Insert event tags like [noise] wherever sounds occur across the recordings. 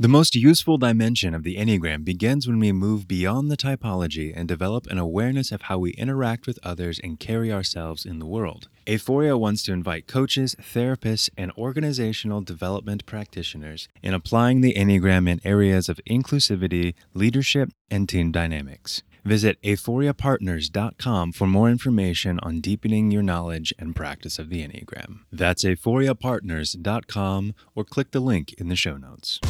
The most useful dimension of the Enneagram begins when we move beyond the typology and develop an awareness of how we interact with others and carry ourselves in the world. Aephoria wants to invite coaches, therapists, and organizational development practitioners in applying the Enneagram in areas of inclusivity, leadership, and team dynamics. Visit aephoriapartners.com for more information on deepening your knowledge and practice of the Enneagram. That's aephoriapartners.com or click the link in the show notes.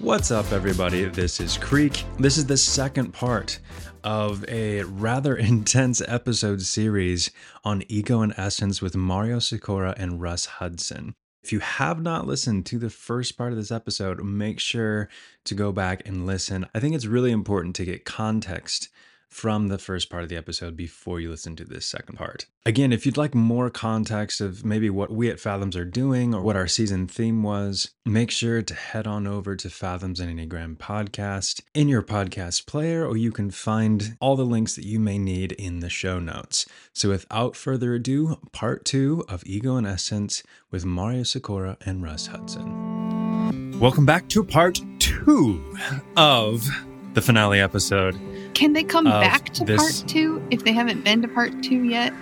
What's up, everybody? This is Creek. This is the second part of a rather [laughs] intense episode series on ego and essence with Mario Sikora and Russ Hudson. If you have not listened to the first part of this episode, make sure to go back and listen. I think it's really important to get context from the first part of the episode before you listen to this second part. Again, if you'd like more context of maybe what we at Fathoms are doing or what our season theme was, make sure to head on over to Fathoms and Enneagram podcast in your podcast player, or you can find all the links that you may need in the show notes. So without further ado, part two of Ego and Essence with Mario Sikora and Russ Hudson. Welcome back to part two of the finale episode. Can they come back to this- part two if they haven't been to part two yet?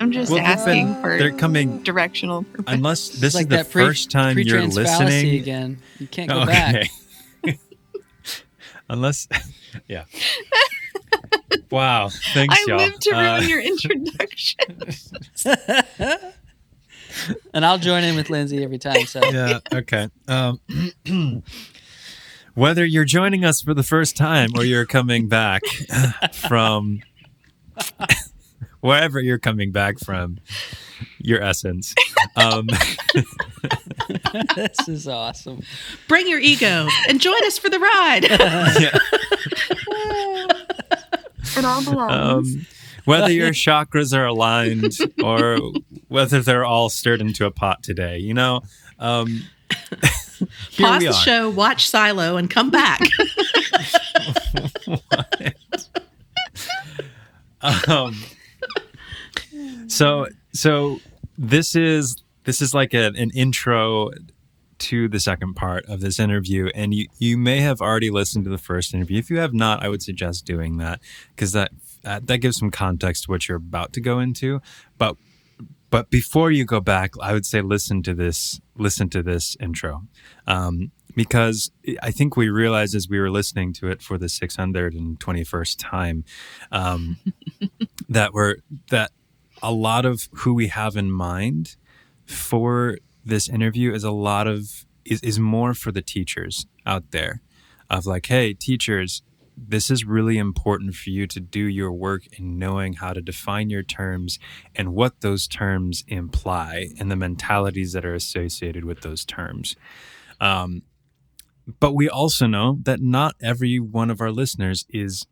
I'm just Well, they've asking been- for they're coming directional. purpose. unless this like is the pre- first time you're listening. again. You can't go back. [laughs] unless, [laughs] yeah. [laughs] wow. Thanks, I y'all. I live to ruin Uh, your introduction. and I'll join in with Lindsey every time. So yeah. Okay. Um, [clears throat] whether you're joining us for the first time or you're coming back [laughs] from wherever you're coming back from, your essence. Um, [laughs] this is awesome. Bring your ego and join us for the ride. [laughs] yeah. it all belongs. um, whether your chakras are aligned or whether they're all stirred into a pot today, you know. Um, here Pause the show, watch Silo, and come back. [laughs] um, so so this is this is like a, an intro to the second part of this interview and you you may have already listened to the first interview. If you have not i would suggest doing that because that uh, that gives some context to what you're about to go into. But but before you go back i would say listen to this listen to this intro. Um, because i think we realized as we were listening to it for the 621st time um, [laughs] that we're that a lot of who we have in mind for this interview is a lot of is, is more for the teachers out there of like hey teachers this is really important for you to do your work in knowing how to define your terms and what those terms imply and the mentalities that are associated with those terms um, but we also know that not every one of our listeners is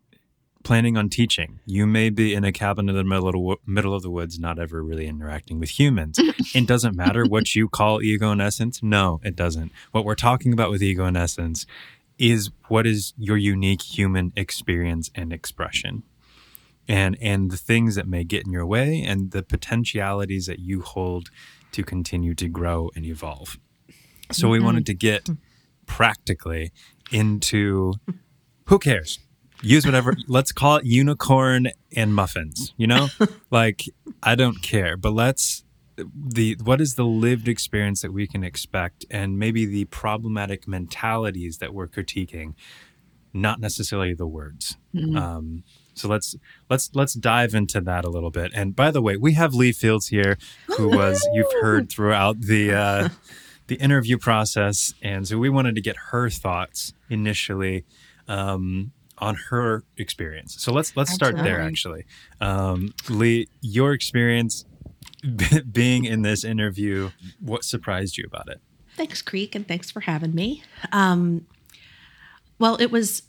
planning on teaching. You may be in a cabin in the middle of the, wo- middle of the woods, not ever really interacting with humans. [laughs] it doesn't matter what you call ego and essence. No, it doesn't. What we're talking about with ego and essence is what is your unique human experience and expression. And, and the things that may get in your way and the potentialities that you hold to continue to grow and evolve. So we mm-hmm. wanted to get practically into who cares? Use whatever. let's call it unicorn and muffins. You know, [laughs] like I don't care, but let's the what is the lived experience that we can expect, and maybe the problematic mentalities that we're critiquing, not necessarily the words. Um, so let's let's let's dive into that a little bit. And by the way, we have Lee Fields here, who was you've heard throughout the [laughs] uh, the interview process, and so we wanted to get her thoughts initially um, on her experience. So let's let's start there. Actually, um, Lee, your experience [laughs] being in this interview, what surprised you about it? thanks, Creek, and thanks for having me. Um, well, it was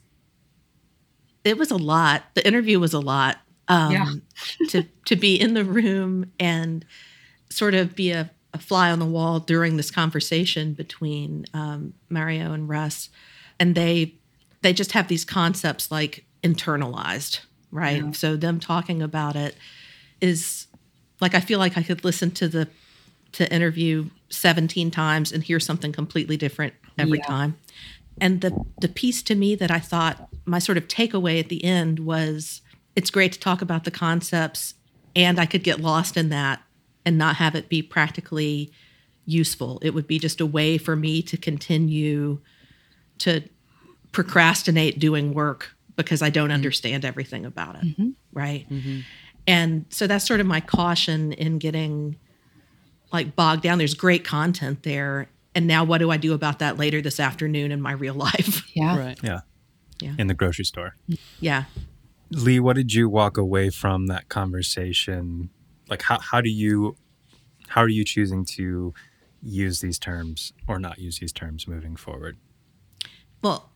it was a lot. The interview was a lot. Um, Yeah. [laughs] to to be in the room and sort of be a, a fly on the wall during this conversation between um, Mario and Russ, and they they just have these concepts like internalized, right? Yeah. So them talking about it is like I feel like I could listen to the to interview 17 times and hear something completely different every Yeah. time. And the the piece to me that I thought my sort of takeaway at the end was it's great to talk about the concepts and I could get lost in that and not have it be practically useful. It would be just a way for me to continue to procrastinate doing work because I don't mm-hmm. understand everything about it. Mm-hmm. Right. Mm-hmm. And so that's sort of my caution in getting like bogged down. There's great content there. And now what do I do about that later this afternoon in my real [laughs] life? Yeah. Right. Yeah. Yeah. In the grocery store. yeah. Lee, what did you walk away from that conversation? Like how how do you how are you choosing to use these terms or not use these terms moving forward? Well,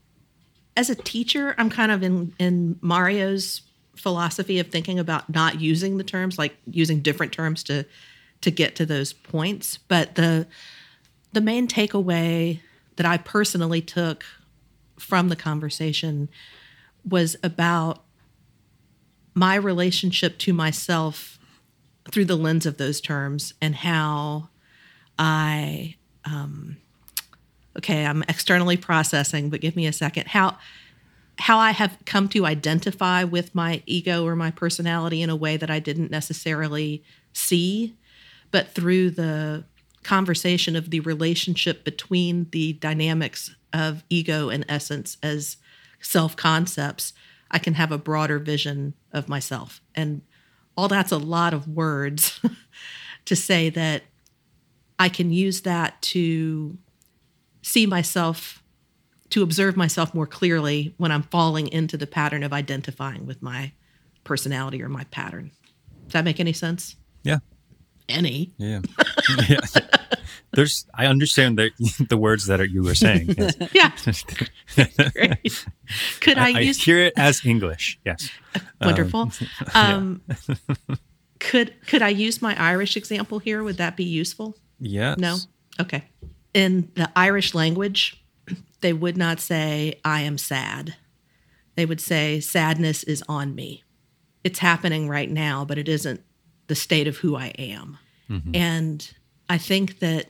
as a teacher, I'm kind of in in Mario's philosophy of thinking about not using the terms, like using different terms to to get to those points. But the the main takeaway that I personally took from the conversation was about my relationship to myself through the lens of those terms and how I um okay, I'm externally processing, but give me a second. How how I have come to identify with my ego or my personality in a way that I didn't necessarily see, but through the conversation of the relationship between the dynamics of ego and essence as self concepts, I can have a broader vision of myself. And all that's a lot of words [laughs] to say that I can use that to see myself, to observe myself more clearly when I'm falling into the pattern of identifying with my personality or my pattern. Does that make any sense? Yeah. Any. Yeah. [laughs] yeah. There's I understand the [laughs] the words that are, you were saying. [laughs] Yes. Yeah. Great. Could I, I, I use hear it as English. Yes. wonderful? Um, could could I use my Irish example here? Would that be useful? Yes. No? Okay. In the Irish language, they would not say, I am sad. They would say, sadness is on me. It's happening right now, but it isn't the state of who I am. Mm-hmm. And I think that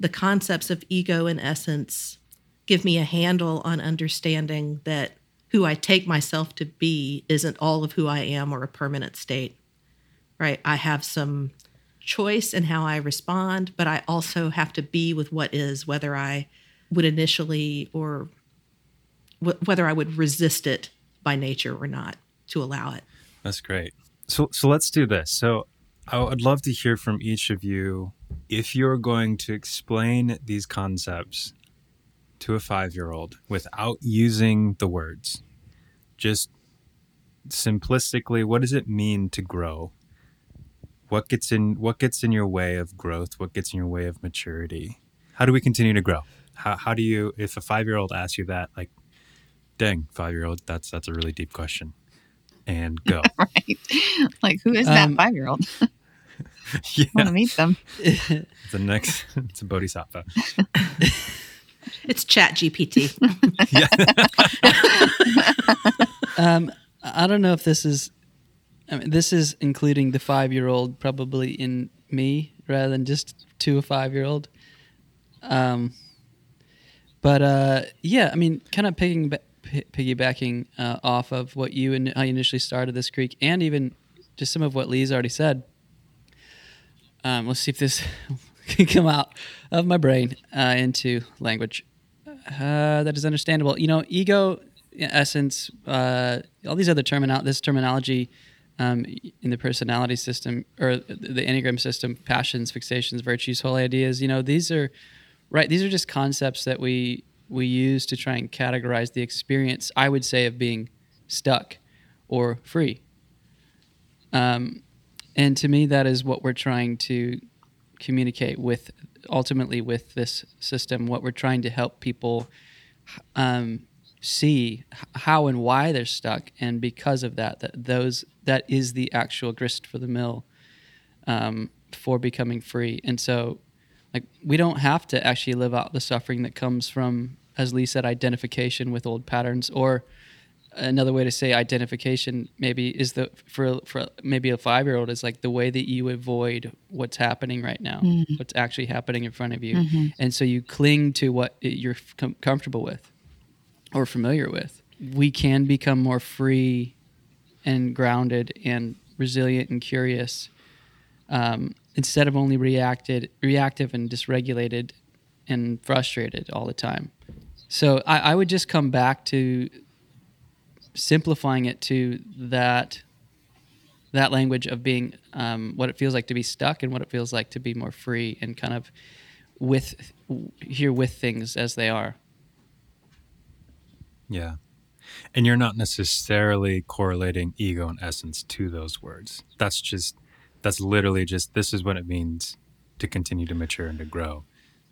the concepts of ego and essence give me a handle on understanding that who I take myself to be isn't all of who I am or a permanent state. Right? I have some choice in how I respond, but I also have to be with what is, whether I would initially or w- whether I would resist it by nature or not to allow it. That's great. So so let's do this. So I would love to hear from each of you if you're going to explain these concepts to a 5-year-old without using the words. Just simplistically, what does it mean to grow? What gets in what gets in your way of growth? What gets in your way of maturity? How do we continue to grow? How how do you if a 5-year-old asks you that like dang, 5-year-old, that's that's a really deep question. And go. [laughs] Right. Like, who is that Um, five year old? [laughs] yeah. want to meet them. It's [laughs] the next, it's a bodhisattva. It's Chat GPT. Um, I don't know if this is. I mean, this is including the five-year-old probably in me rather than just to a five-year-old. Um, but uh, yeah, I mean, kind of picking, piggybacking uh, off of what you and how you initially started this creek, and even just some of what Lee's already said. Um, let's see if this [laughs] can come out of my brain uh, into language uh, that is understandable. You know, ego, essence, uh, all these other terminal, this terminology um, in the personality system or the enneagram system, passions, fixations, virtues, whole ideas. You know, these are right. These are just concepts that we we use to try and categorize the experience. I would say of being stuck or free. Um, and to me, that is what we're trying to communicate with, ultimately with this system. What we're trying to help people um, see how and why they're stuck, and because of that, that those that is the actual grist for the mill um, for becoming free. And so, like, we don't have to actually live out the suffering that comes from, as Lee said, identification with old patterns. Or another way to say identification maybe is the for for maybe a five year old is like the way that you avoid what's happening right now, what's actually happening in front of you, and so you cling to what you're com- comfortable with or familiar with. We can become more free and grounded and resilient and curious um, instead of only reacted reactive and dysregulated and frustrated all the time. So I, I would just come back to simplifying it to that that language of being um, what it feels like to be stuck and what it feels like to be more free and kind of with here with things as they are. Yeah. And you're not necessarily correlating ego and essence to those words. That's just, that's literally just, this is what it means to continue to mature and to grow,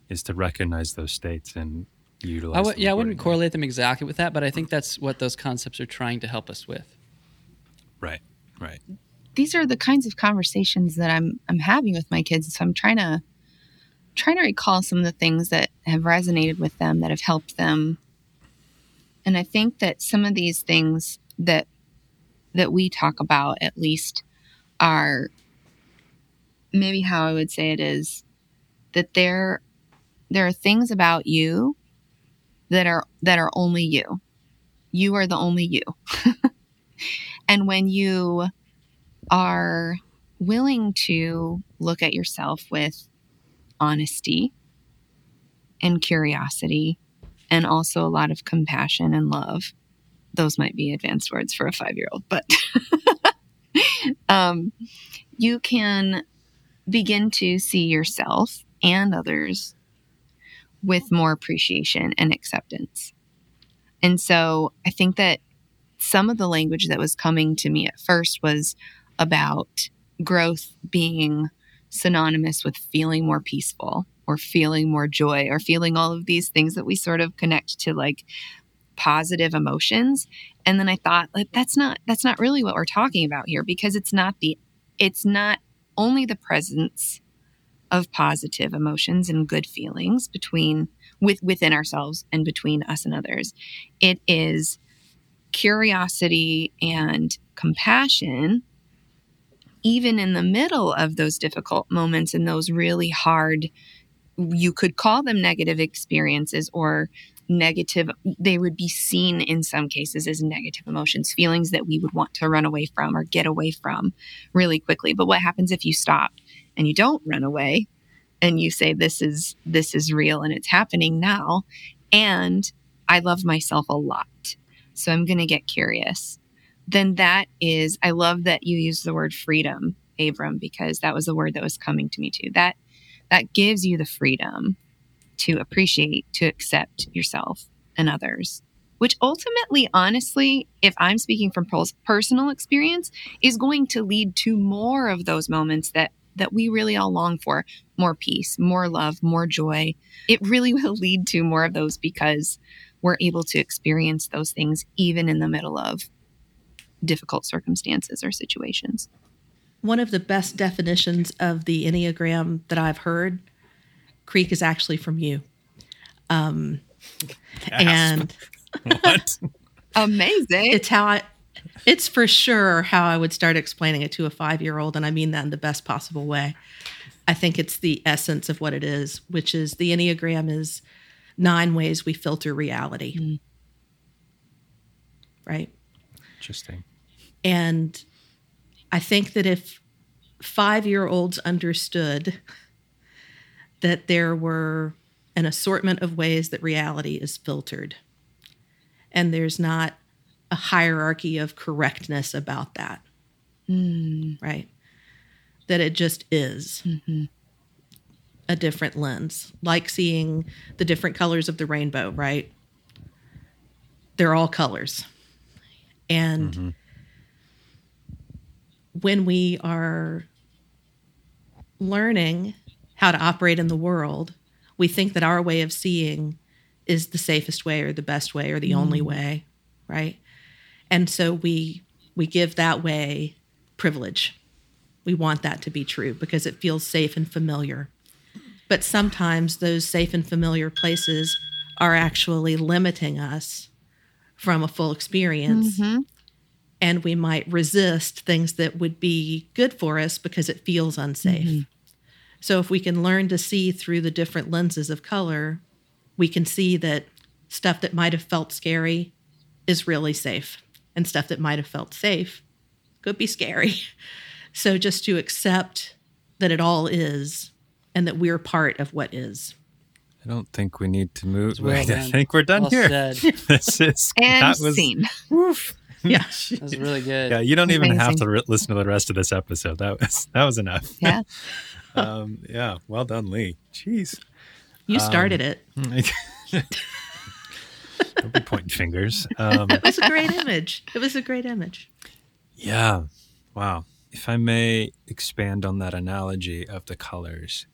is to recognize those states and utilize I w- them yeah, I wouldn't correlate them exactly with that, but I think that's what those concepts are trying to help us with. Right, right. These are the kinds of conversations that I'm I'm having with my kids. So I'm trying to trying to recall some of the things that have resonated with them that have helped them. And I think that some of these things that that we talk about at least are maybe how I would say it is that there there are things about you that are that are only you. You are the only you. [laughs] and when you are willing to look at yourself with honesty and curiosity and also a lot of compassion and love those might be advanced words for a five year old but [laughs] um, you can begin to see yourself and others with more appreciation and acceptance. And so i think that some of the language that was coming to me at first was about growth being synonymous with feeling more peaceful or feeling more joy or feeling all of these things that we sort of connect to like positive emotions. And then i thought like that's not that's not really what we're talking about here because it's not the it's not only the presence of positive emotions and good feelings between with within ourselves and between us and others. It is curiosity and compassion even in the middle of those difficult moments and those really hard you could call them negative experiences or negative they would be seen in some cases as negative emotions feelings that we would want to run away from or get away from really quickly. But what happens if you stop and you don't run away and you say this is this is real and it's happening now and i love myself a lot so i'm going to get curious then that is i love that you use the word freedom abram because that was the word that was coming to me too. That that gives you the freedom to appreciate to accept yourself and others which ultimately honestly if i'm speaking from pers- personal experience is going to lead to more of those moments that that we really all long for. More peace more love more joy. It really [laughs] will lead to more of those because we're able to experience those things even in the middle of difficult circumstances or situations. One of the best definitions of the Enneagram that I've heard, Creek, is actually from you. Um, and [laughs] what? amazing it's how I, it's for sure how I would start explaining it to a five year old. And I mean that in the best possible way. I think it's the essence of what it is, which is the Enneagram is nine ways we filter reality. Right. Interesting. And I think that if five year olds understood that there were an assortment of ways that reality is filtered, and there's not a hierarchy of correctness about that, mm. right? That it just is. Mm-hmm. A different lens, like seeing the different colors of the rainbow, right? They're all colors. And mm-hmm. when we are learning how to operate in the world, we think that our way of seeing is the safest way or the best way or the only way, right? And so we we give that way privilege. We want that to be true because it feels safe and familiar. But sometimes those safe and familiar places are actually limiting us from a full experience Mhm. and we might resist things that would be good for us because it feels unsafe. So if we can learn to see through the different lenses of color, we can see that stuff that might have felt scary is really safe and stuff that might have felt safe could be scary. [laughs] So just to accept that it all is and that we're part of what is. I don't think we need to move. well [laughs] I think we're done Well here. said. [laughs] this is And that was scene. woof. Yeah. That was really good. Yeah, you don't even have to re- listen to the rest of this episode. That was that was enough. Yeah. Um, yeah. Well done, Lee. Jeez. You started it. [laughs] don't be pointing fingers. Um, It was a great image. It was a great image. Yeah. Wow. If I may expand on that analogy of the colors,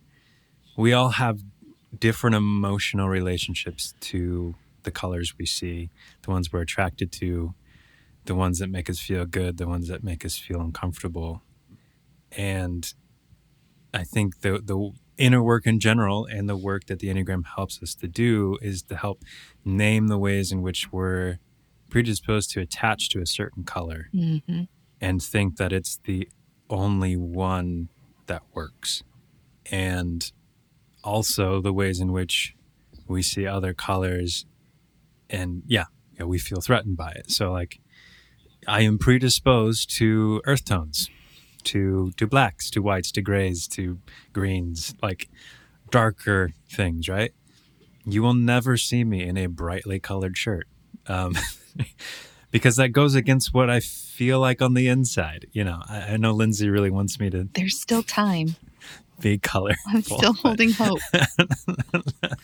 we all have different emotional relationships to the colors we see, the ones we're attracted to, the ones that make us feel good, the ones that make us feel uncomfortable. And I think the the inner work in general and the work that the Enneagram helps us to do is to help name the ways in which we're predisposed to attach to a certain color hmm and think that it's the only one that works. And also the ways in which we see other colors and yeah, yeah, we feel threatened by it. So like I am predisposed to earth tones, to to blacks, to whites, to grays, to greens, like darker things, right? You will never see me in a brightly colored shirt. Um, [laughs] because that goes against what I feel like on the inside. You know, I, I know Lindsey really wants me to There's still time. [laughs] be color I'm still holding hope. [laughs]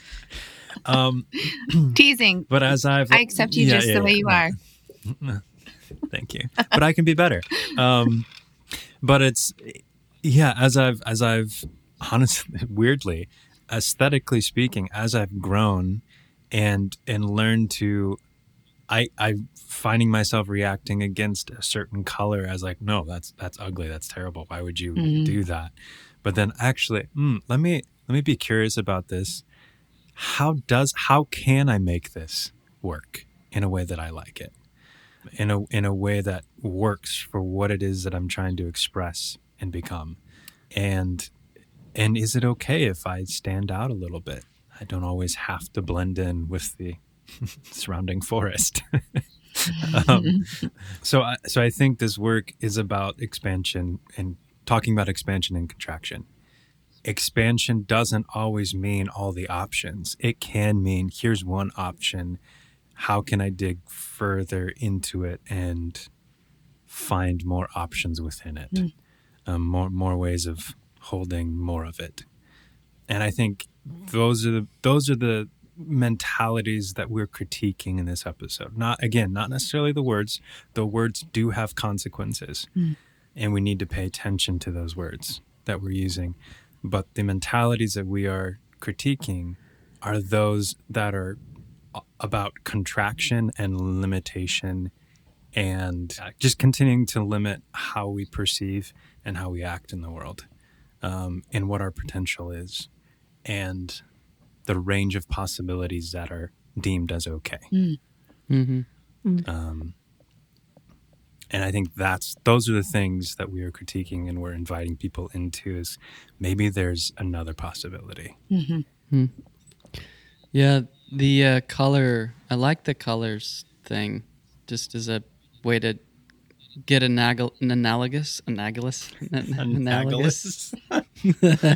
Um, [clears throat] Teasing. but as I've, I accept you Yeah, just yeah, the way you are. Thank you. But I can be better. Um, but it's yeah, as I've as I've honestly [laughs] weirdly, aesthetically speaking, as I've grown and and learned to I I finding myself reacting against a certain color as like, no, that's that's ugly, that's terrible. Why would you Mhm. do that? But then actually, mm, let me let me be curious about this. How does how can I make this work in a way that I like it? In a in a way that works for what it is that I'm trying to express and become. And and is it okay if I stand out a little bit? I don't always have to blend in with the [laughs] surrounding forest. [laughs] um, [laughs] so I, so I think this work is about expansion and talking about expansion and contraction. Expansion doesn't always mean all the options. It can mean here's one option how can I dig further into it and find more options within it, Mm. um, more more ways of holding more of it, and I think those are the, those are the mentalities that we're critiquing in this episode. Not again, not necessarily the words. The words do have consequences, Mm. and we need to pay attention to those words that we're using. But the mentalities that we are critiquing are those that are about contraction and limitation and just continuing to limit how we perceive and how we act in the world um, and what our potential is and the range of possibilities that are deemed as okay. Mm-hmm. um, and i think that's those are the things that we are critiquing and we're inviting people into is maybe there's another possibility. Mhm. Yeah, the uh, color. I like the colors thing, just as a way to get anag- an analogous, analogous, an- analogous.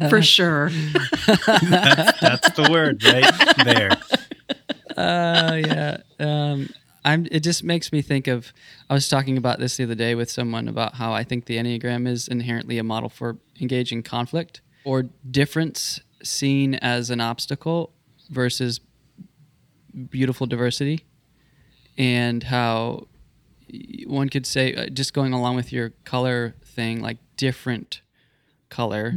For sure. that's, that's the word right there Oh yeah. Um, I'm. It just makes me think of. I was talking about this the other day with someone about how I think the enneagram is inherently a model for engaging conflict or difference seen as an obstacle versus beautiful diversity, and how one could say uh, just going along with your color thing, like different color.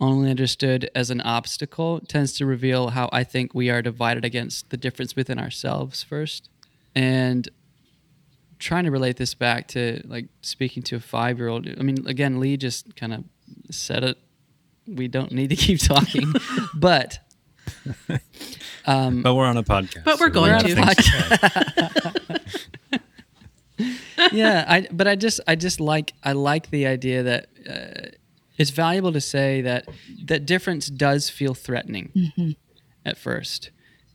Only understood as an obstacle tends to reveal how I think we are divided against the difference within ourselves first. And trying to relate this back to like speaking to a five year old. I mean, again, Lee just kind of said it. We don't need to keep talking, [laughs] but [laughs] um, but we're on a podcast But we're so we going to. things say. [laughs] yeah, I but I just I just like I like the idea that uh, it's valuable to say that that difference does feel threatening Mhm. at first.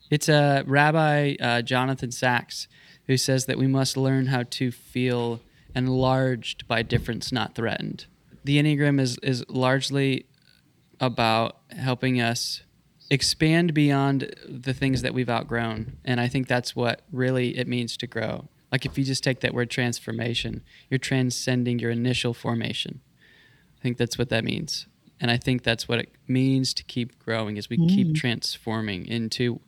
It's a uh, Rabbi uh, Jonathan Sacks who says that we must learn how to feel enlarged by difference, not threatened. The Enneagram is is largely about helping us expand beyond the things that we've outgrown. And I think that's what really it means to grow. Like if you just take that word transformation, you're transcending your initial formation. I think that's what that means. And I think that's what it means to keep growing as we keep transforming into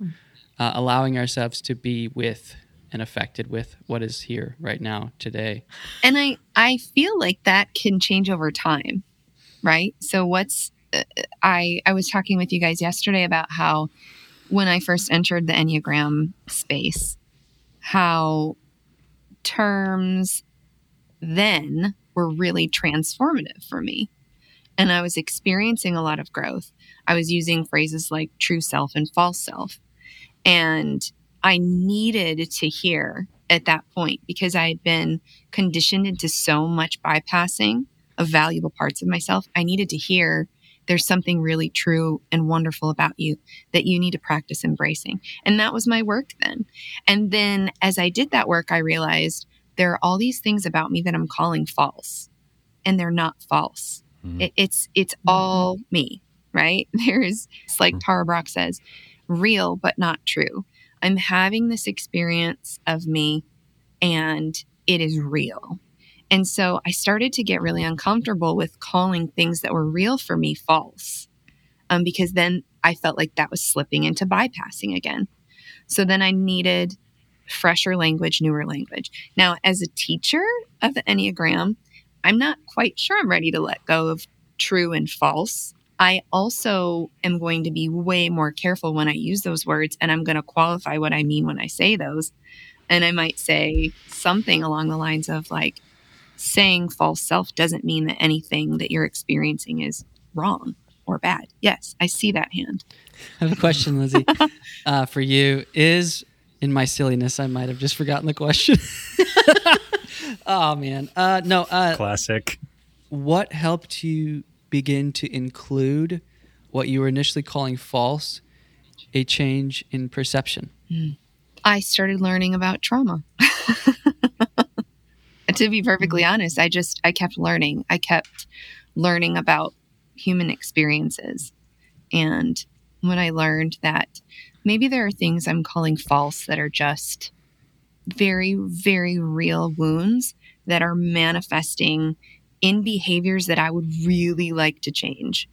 uh, allowing ourselves to be with and affected with what is here right now today. and i i feel like that can change over time right so what's i i was talking with you guys yesterday about how when i first entered the enneagram space how terms then were really transformative for me. And i was experiencing a lot of growth. I was using phrases like true self and false self. And i needed to hear at that point because i had been conditioned into so much bypassing of valuable parts of myself, I needed to hear there's something really true and wonderful about you that you need to practice embracing. And that was my work then. And then as I did that work, I realized there are all these things about me that I'm calling false, and they're not false. Mhm. It, it's it's all me, right? [laughs] There's it's like Tara Brach says, real but not true. I'm having this experience of me and it is real. And so I started to get really uncomfortable with calling things that were real for me false um, because then I felt like that was slipping into bypassing again. So then I needed fresher language, newer language. Now, as a teacher of the Enneagram, I'm not quite sure I'm ready to let go of true and false. I also am going to be way more careful when I use those words, and I'm going to qualify what I mean when I say those. And I might say something along the lines of like, saying false self doesn't mean that anything that you're experiencing is wrong or bad. Yes, I see that hand. I have a question, Lizzie, [laughs] uh, for you. Is in my silliness, I might have just forgotten the question. [laughs] oh man, uh, no. Uh, Classic. what helped you begin to include what you were initially calling false, a change in perception? I started learning about trauma. [laughs] to be perfectly mm-hmm. honest, I just I kept learning. I kept learning about human experiences. And when I learned that maybe there are things I'm calling false that are just very very real wounds that are manifesting in behaviors that I would really like to change.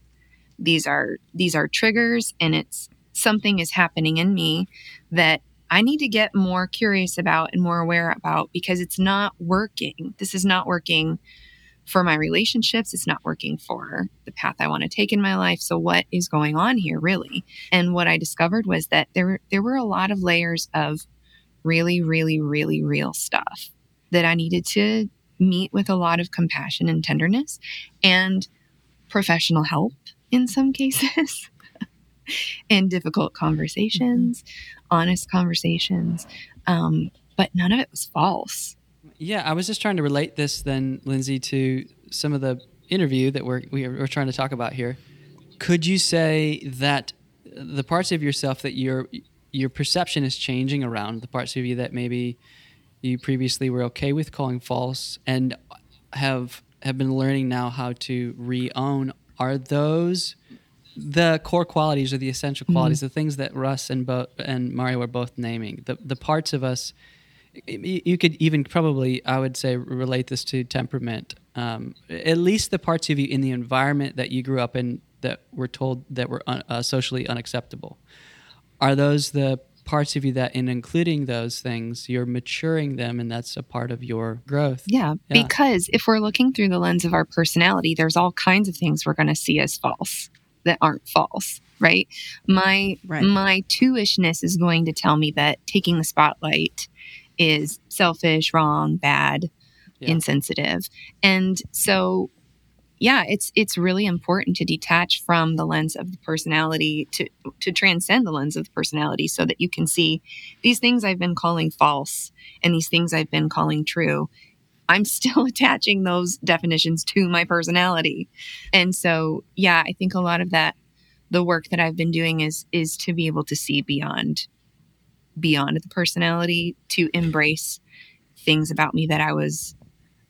These are these are triggers and it's something is happening in me that I need to get more curious about and more aware about because it's not working. This is not working for my relationships. It's not working for the path I want to take in my life. So what is going on here really? And what I discovered was that there were, there were a lot of layers of really really really real stuff that I needed to meet with a lot of compassion and tenderness and professional help in some [laughs] cases. and difficult mm-hmm. conversations, honest conversations. Um, but none of it was false. Yeah, I was just trying to relate this then, Lindsey, to some of the interview that we're we are- we're trying to talk about here. Could you say that the parts of yourself that your your perception is changing around the parts of you that maybe you previously were okay with calling false and have have been learning now how to re-own are those the core qualities or the essential qualities the things that Russ and Bo- and Mario were both naming the the parts of us you could even probably i would say relate this to temperament. Um, at least the parts of you in the environment that you grew up in that were told that were un- uh, socially unacceptable. Are those the parts of you that in including those things you're maturing them and that's a part of your growth? Yeah, Yeah. because if we're looking through the lens of our personality, there's all kinds of things we're going to see as false that aren't false, right? My Right. my two-ishness is going to tell me that taking the spotlight is selfish, wrong, bad, Yeah. insensitive. And so yeah, it's it's really important to detach from the lens of the personality to to transcend the lens of the personality so that you can see these things I've been calling false and these things I've been calling true I'm still [laughs] attaching those definitions to my personality. And so, yeah, I think a lot of that the work that I've been doing is is to be able to see beyond beyond the personality to embrace things about me that I was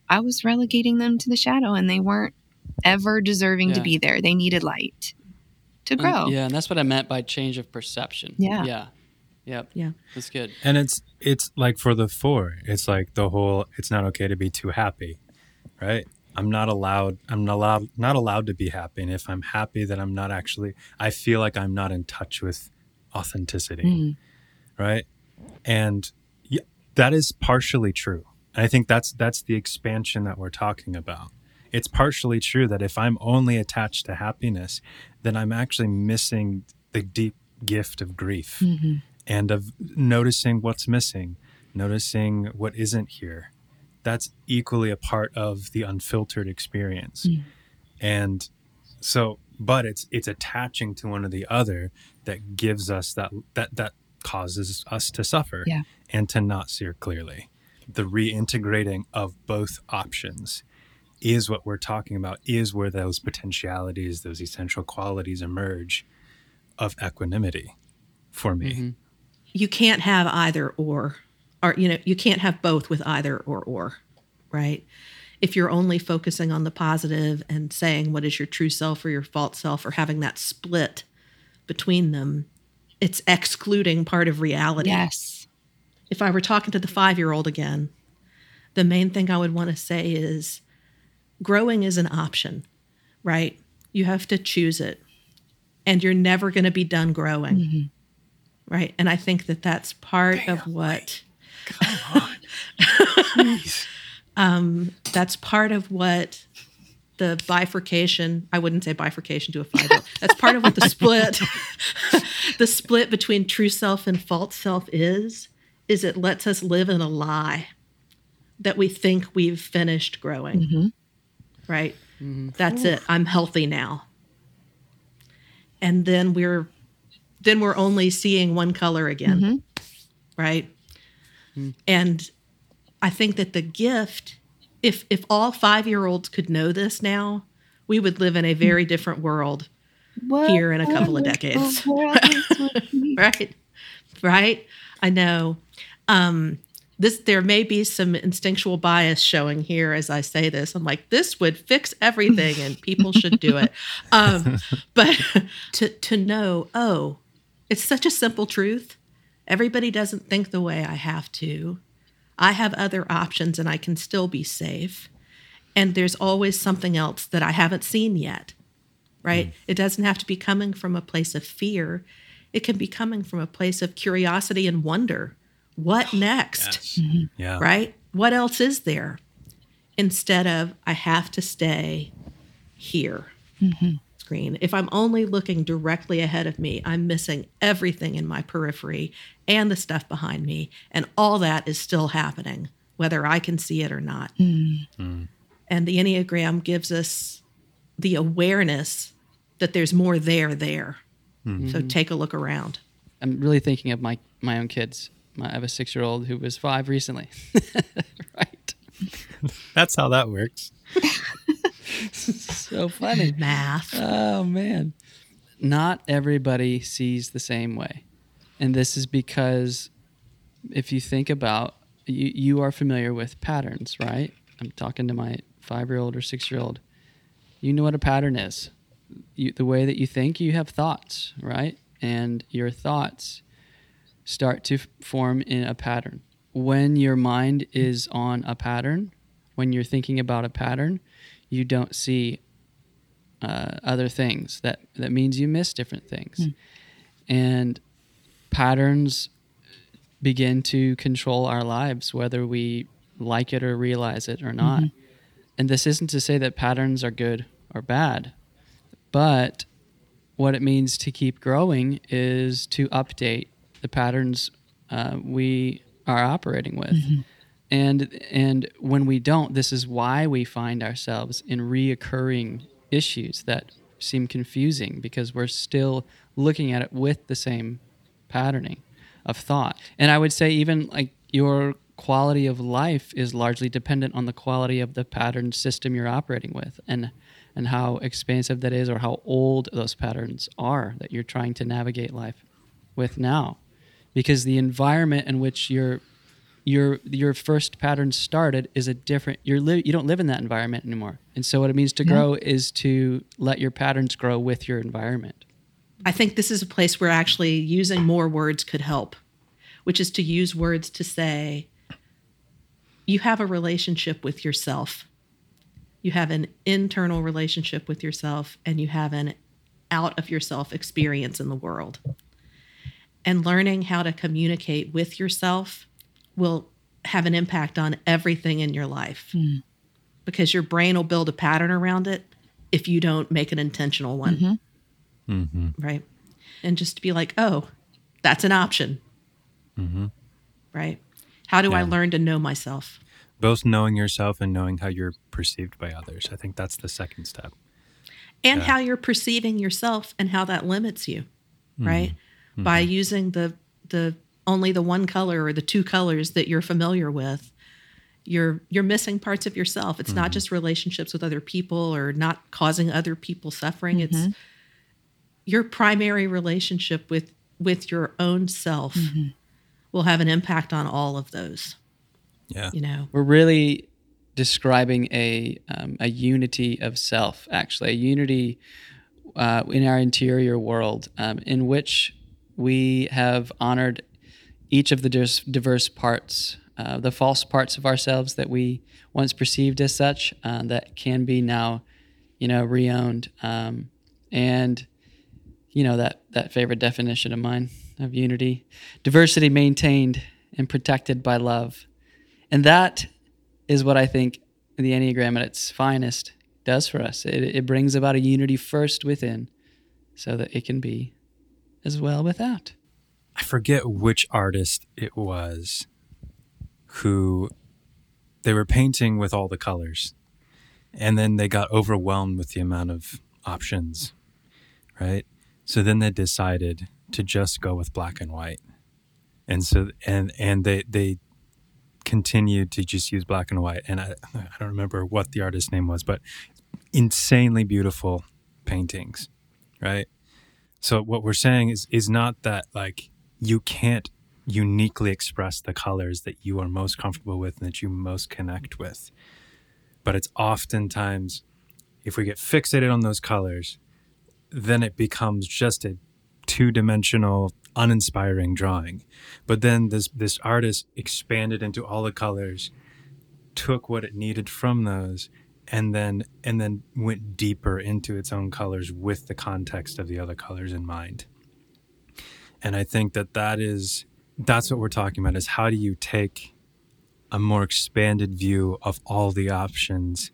I was relegating them to the shadow and they weren't ever deserving to be there. They needed light to And- grow. yeah, and that's what I meant by change of perception. Yeah. Yeah. Yep. Yeah. That's good. And it's it's like for the four, it's like the whole it's not okay to be too happy, right? I'm not allowed I'm not allowed not allowed to be happy. And if I'm happy that I'm not actually I feel like I'm not in touch with authenticity. Mhm. Right? And yeah, that is partially true. And I think that's that's the expansion that we're talking about. It's partially true that if I'm only attached to happiness, then I'm actually missing the deep gift of grief Mhm. And of noticing what's missing, noticing what isn't here. That's equally a part of the unfiltered experience. Mm. And so, but it's it's attaching to one or the other that gives us that that that causes us to suffer Yeah. and to not see clearly. The reintegrating of both options is what we're talking about, is where those potentialities, those essential qualities emerge of equanimity for me. Mhm. You can't have either or or you know you can't have both with either or or right if you're only focusing on the positive and saying what is your true self or your false self or having that split between them it's excluding part of reality Yes. if i were talking to the 5 year old again the main thing i would want to say is growing is an option right you have to choose it and you're never going to be done growing Mhm. Right and i think that that's part of what Come [laughs] um, that's part of what the bifurcation i wouldn't say bifurcation to a five that's part of what the [laughs] split [laughs] the split between true self and false self is is it lets us live in a lie that we think we've finished growing. Mhm. right? That's it. I'm healthy now. And then we're then we're only seeing one color again Mhm. right? And i think that the gift if if all 5 year olds could know this now we would live in a very different world Here in a couple of decades. [laughs] right right? I know. Um this there may be some instinctual bias showing here as i say this. I'm like this would fix everything and people should do it. [laughs] Um but [laughs] to to know oh it's such a simple truth. Everybody doesn't think the way i have to. I have other options and i can still be safe. And there's always something else that i haven't seen yet right? Mm. It doesn't have to be coming from a place of fear. It can be coming from a place of curiosity and wonder. What [sighs] next? Mm-hmm. Yeah. right? What else is there? Instead of, I have to stay here. Mm-hmm. Screen. If I'm only looking directly ahead of me, I'm missing everything in my periphery and the stuff behind me. And all that is still happening, whether I can see it or not. Hmm. Hmm. And the Enneagram gives us the awareness that there's more there there. Hmm. So take a look around. I'm really thinking of my my own kids. My, I have a six year old who was five recently. [laughs] right. That's how that works. [laughs] [laughs] So funny. Math. Oh man. Not everybody sees the same way. And this is because if you think about you, you are familiar with patterns, right? I'm talking to my five year old or six year old. You know what a pattern is. You, the way that you think, you have thoughts, right? And your thoughts start to form in a pattern. When your mind is on a pattern, when you're thinking about a pattern, you don't see uh, other things. That that means you miss different things, and patterns begin to control our lives, whether we like it or realize it or not. And this isn't to say that patterns are good or bad, but what it means to keep growing is to update the patterns uh, we are operating with. And and when we don't, this is why we find ourselves in reoccurring issues that seem confusing because we're still looking at it with the same patterning of thought. And I would say even like your quality of life is largely dependent on the quality of the pattern system you're operating with and and how expansive that is or how old those patterns are that you're trying to navigate life with now because the environment in which your your your first pattern started is a different you're li- you don't live in that environment anymore and so what it means to Yeah. grow is to let your patterns grow with your environment I think this is a place where actually using more words could help, which is to use words to say, you have a relationship with yourself. You have an internal relationship with yourself, and you have an out of yourself experience in the world. And learning how to communicate with yourself will have an impact on everything in your life hmm. because your brain will build a pattern around it if you don't make an intentional one mm-hmm. Mm-hmm. right? And just to be like, oh, that's an option, mm-hmm. right? How do I learn to know myself? Both knowing yourself and knowing how you're perceived by others. I think that's the second step. And Yeah. how you're perceiving yourself and how that limits you, right? By using the the only the one color or the two colors that you're familiar with, you're you're missing parts of yourself. It's not just relationships with other people or not causing other people suffering. It's your primary relationship with with your own self will have an impact on all of those. Yeah. You know, we're really describing a um, a unity of self, actually, a unity uh, in our interior world, um, in which we have honored each of the diverse parts, uh, the false parts of ourselves that we once perceived as such, uh, that can be now, you know, reowned, um, and you know that that favorite definition of mine of unity, diversity maintained and protected by love. And that is what I think the Enneagram at its finest does for us. It, it brings about a unity first within so that it can be as well without. I forget which artist it was who they were painting with all the colors and then they got overwhelmed with the amount of options, right? So then they decided to just go with black and white. And so and and they they continued to just use black and white and I I don't remember what the artist's name was, but insanely beautiful paintings, right? So what we're saying is is not that like you can't uniquely express the colors that you are most comfortable with and that you most connect with. But it's oftentimes if we get fixated on those colors, then it becomes just a two-dimensional uninspiring drawing. But then this this artist expanded into all the colors, took what it needed from those and then and then went deeper into its own colors with the context of the other colors in mind and i think that that is that's what we're talking about is how do you take a more expanded view of all the options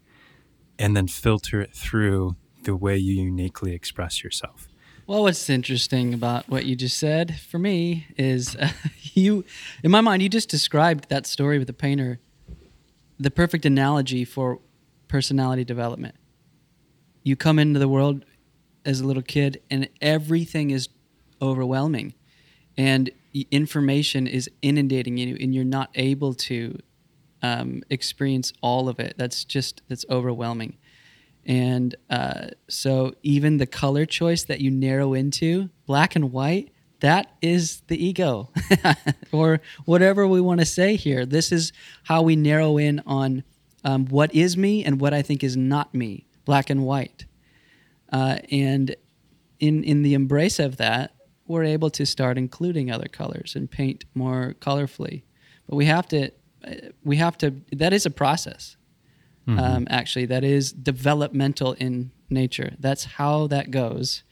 and then filter it through the way you uniquely express yourself Well, what's interesting about what you just said for me is uh, [laughs] you, in my mind, you just described that story with the painter, the perfect analogy for personality development. You come into the world as a little kid, and everything is overwhelming, and information is inundating you, and you're not able to um, experience all of it. That's just that's overwhelming. And uh, so, even the color choice that you narrow into, black and white, that is the ego, [laughs] or whatever we want to say here. This is how we narrow in on um, what is me and what I think is not me, black and white. Uh, and in in the embrace of that, we're able to start including other colors and paint more colorfully. But we have to, we have to. That is a process um, actually that is developmental in nature that's how that goes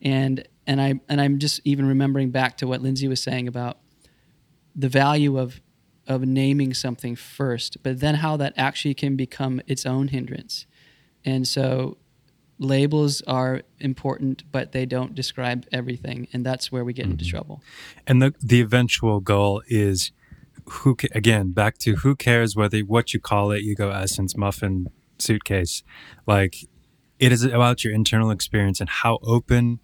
and and i and i'm just even remembering back to what Lindsey was saying about the value of of naming something first but then how that actually can become its own hindrance and so labels are important but they don't describe everything and that's where we get into mm-hmm. trouble. And the the eventual goal is who again back to who cares whether what you call it ego essence muffin suitcase. Like it is about your internal experience and how open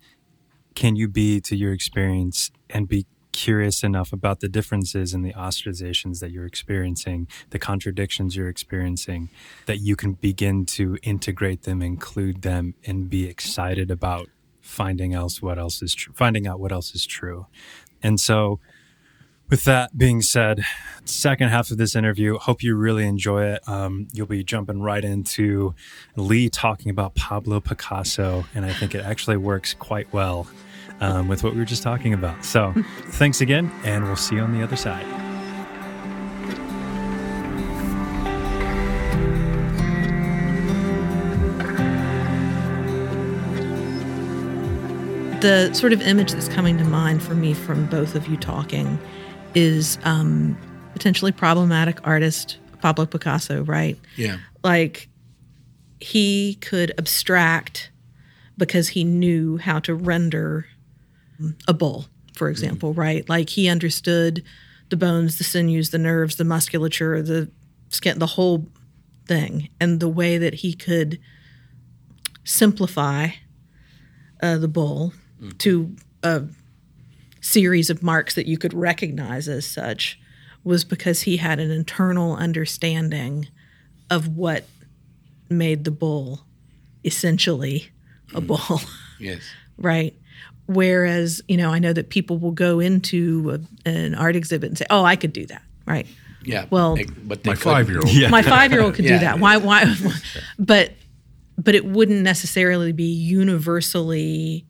can you be to your experience and be curious enough about the differences in the ostracizations that you're experiencing, the contradictions you're experiencing, that you can begin to integrate them, include them, and be excited about finding else what else is true, finding out what else is true. And so, with that being said, second half of this interview, hope you really enjoy it. Um, you'll be jumping right into Lee talking about Pablo Picasso, and I think it actually works quite well um, with what we were just talking about. So, [laughs] thanks again, and we'll see you on the other side. the sort of image that's coming to mind for me from both of you talking is um, potentially problematic artist Pablo Picasso, right? Yeah. Like he could abstract because he knew how to render a bull, for mm-hmm. example, right? Like he understood the bones, the sinews, the nerves, the musculature, the skin, the whole thing, and the way that he could simplify uh, the bull mm-hmm. to a series of marks that you could recognize as such was because he had an internal understanding of what made the bull essentially a mm. bull, [laughs] Yes. right? Whereas, you know, I know that people will go into a, an art exhibit and say, "Oh, I could do that," right? Yeah. Well- they- but they My couldn't. five year old. Yeah. my five year old could Yeah. do that. Why? Why? [laughs] But but it wouldn't necessarily be universally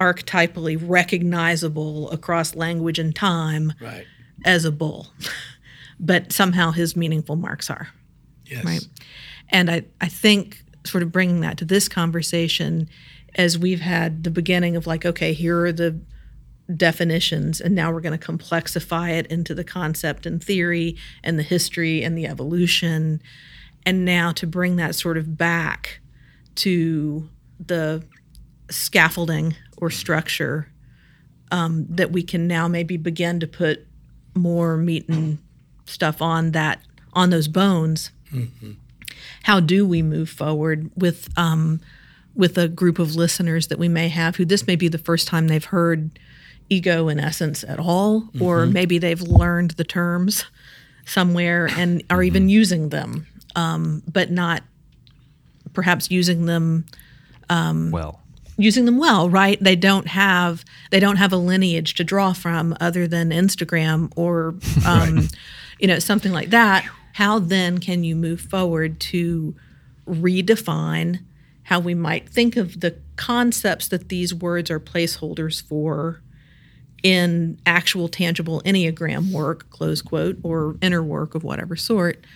archetypally recognizable across language and time Right. as a bull. [laughs] But somehow his meaningful marks are. Yes. Right. And I, I think sort of bringing that to this conversation as we've had the beginning of like, okay, here are the definitions, and now we're going to complexify it into the concept and theory and the history and the evolution. And now to bring that sort of back to the scaffolding or structure um, that we can now maybe begin to put more meat and stuff on that on those bones how do we move forward with um, with a group of listeners that we may have who this may be the first time they've heard ego in essence at all or maybe they've learned the terms somewhere and are even using them um, but not perhaps using them Well, using them well right? They don't have they don't have a lineage to draw from other than instagram or [laughs] um, you know something like that. How then can you move forward to redefine how we might think of the concepts that these words are placeholders for in actual tangible enneagram work close quote or inner work of whatever sort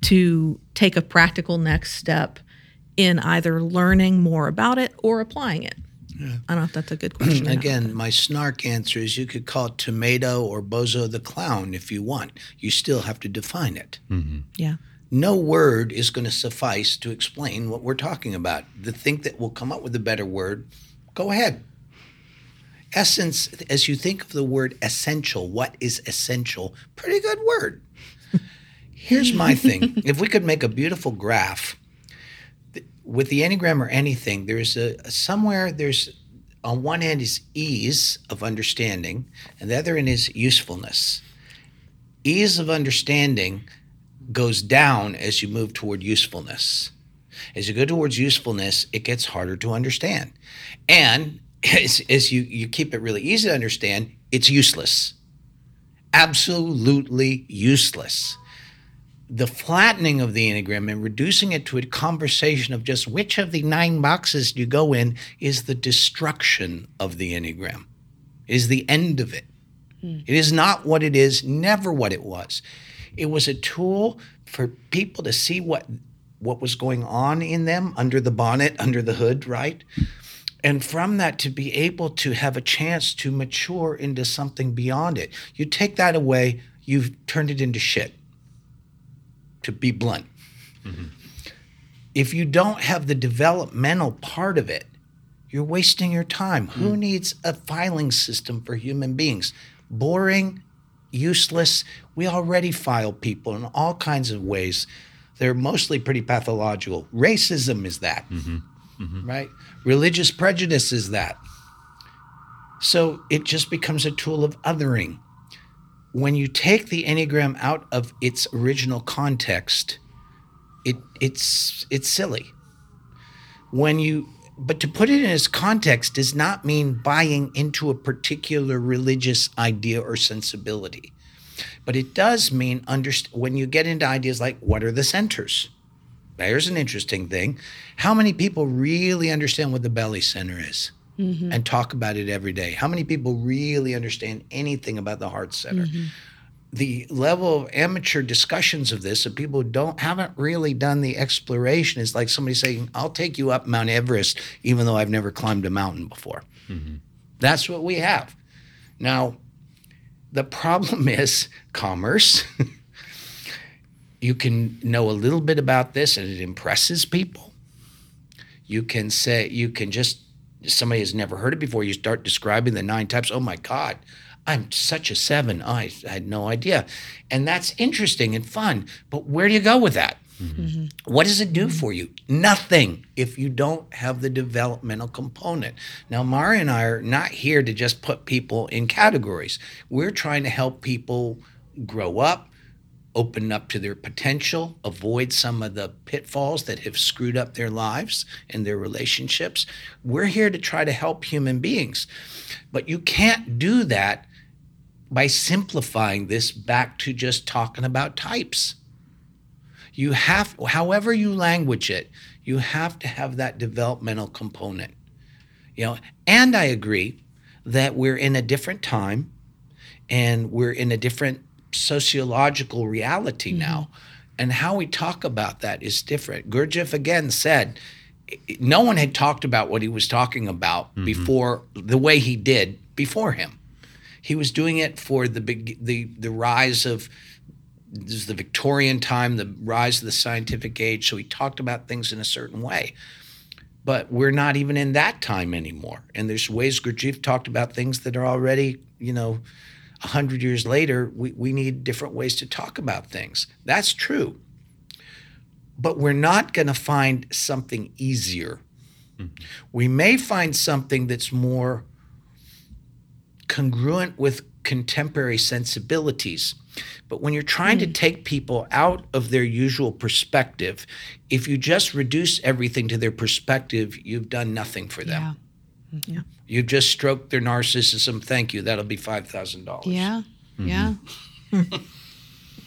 to take a practical next step in either learning more about it or applying it I don't know if that's a good question. or not. Again, my snark answer is you could call it tomato or bozo the clown if you want. You still have to define it. Mm-hmm. Yeah. No word is going to suffice to explain what we're talking about. The think that we'll come up with a better word, go ahead. Essence, as you think of the word essential, what is essential? Pretty good word. [laughs] Here's my thing if we could make a beautiful graph with the Enneagram or anything, there's a somewhere there's on one end is ease of understanding, and the other end is usefulness. Ease of understanding goes down as you move toward usefulness. As you go towards usefulness, it gets harder to understand. And [laughs] as, as you, you keep it really easy to understand, it's useless. Absolutely useless. The flattening of the Enneagram and reducing it to a conversation of just which of the nine boxes you go in is the destruction of the Enneagram, is the end of it. Hmm. It is not what it is, never what it was. It was a tool for people to see what what was going on in them under the bonnet, under the hood, right? And from that to be able to have a chance to mature into something beyond it. You take that away, you've turned it into shit. To be blunt. Mm-hmm. If you don't have the developmental part of it, you're wasting your time. Who mm. needs a filing system for human beings? Boring, useless. We already file people in all kinds of ways. They're mostly pretty pathological. Racism is that, mm-hmm. Mm-hmm. right? Religious prejudice is that. So it just becomes a tool of othering. When you take the Enneagram out of its original context, it it's it's silly. When you but to put it in its context does not mean buying into a particular religious idea or sensibility. But it does mean underst- when you get into ideas like what are the centers? There's an interesting thing. How many people really understand what the belly center is mm-hmm. and talk about it every day? How many people really understand anything about the heart center? Mm-hmm. The level of amateur discussions of this of people who don't haven't really done the exploration is like somebody saying, "I'll take you up Mount Everest, even though I've never climbed a mountain before." Mm-hmm. That's what we have. Now, the problem [laughs] is commerce. [laughs] you can know a little bit about this and it impresses people. You can say, you can just, somebody has never heard it before, you start describing the nine types. Oh my God, I'm such a seven. I, I had no idea. And that's interesting and fun. But where do you go with that? Mm-hmm. What does it do mm-hmm. for you? Nothing if you don't have the developmental component. Now, Mario and I are not here to just put people in categories. We're trying to help people grow up, open up to their potential, avoid some of the pitfalls that have screwed up their lives and their relationships. We're here to try to help human beings. But you can't do that by simplifying this back to just talking about types. You have however you language it you have to have that developmental component. You know and i agree that we're in a different time and we're in a different sociological reality mm-hmm. now. And how we talk about that is different. Gurdjieff again said no one had talked about what he was talking about mm-hmm. before the way he did before him he was doing it for the big the the rise of this is the Victorian time, the rise of the scientific age. So he talked about things in a certain way. But we're not even in that time anymore. And there's ways Gurdjieff talked about things that are already, you know, a hundred years later. We, we need different ways to talk about things. That's true. But we're not going to find something easier. Mm-hmm. We may find something that's more congruent with contemporary sensibilities. But when you're trying to hmm. take people out of their usual perspective, if you just reduce everything to their perspective, you've done nothing for them. Yeah. Mm-hmm. Yeah. You've just stroked their narcissism. Thank you. That'll be five thousand dollars. Yeah. Mm-hmm.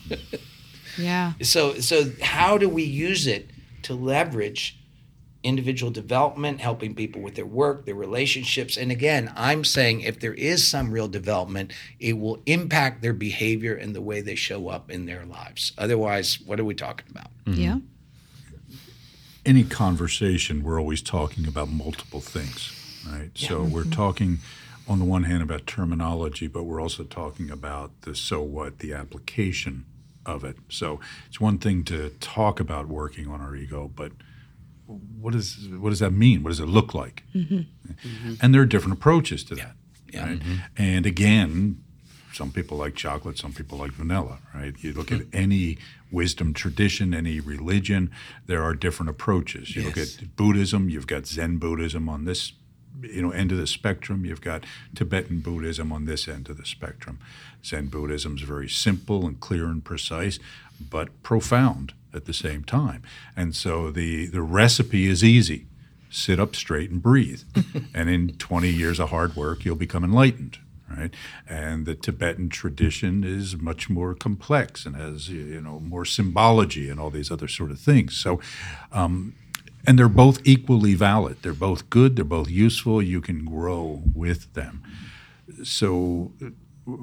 Yeah. [laughs] yeah. So so how do we use it to leverage individual development, helping people with their work, their relationships? And again, I'm saying if there is some real development, it will impact their behavior and the way they show up in their lives. Otherwise, what are we talking about? Mm-hmm. Yeah. any conversation, we're always talking about multiple things, right? So we're mm-hmm. talking on the one hand about terminology, but we're also talking about the so what, the application of it. So it's one thing to talk about working on our ego, but what does what does that mean? What does it look like? Mm-hmm. And there are different approaches to that. Yeah. Right? Mm-hmm. And again, some people like chocolate, some people like vanilla, right? You look at any wisdom tradition, any religion, there are different approaches. You Yes. look at Buddhism, you've got Zen Buddhism on this you know end of the spectrum you've got tibetan buddhism on this end of the spectrum zen buddhism is very simple and clear and precise but profound at the same time and so the the recipe is easy sit up straight and breathe [laughs] and in 20 years of hard work you'll become enlightened right and the tibetan tradition is much more complex and has you know more symbology and all these other sort of things so um, and they're both equally valid. They're both good. They're both useful. You can grow with them. So, uh,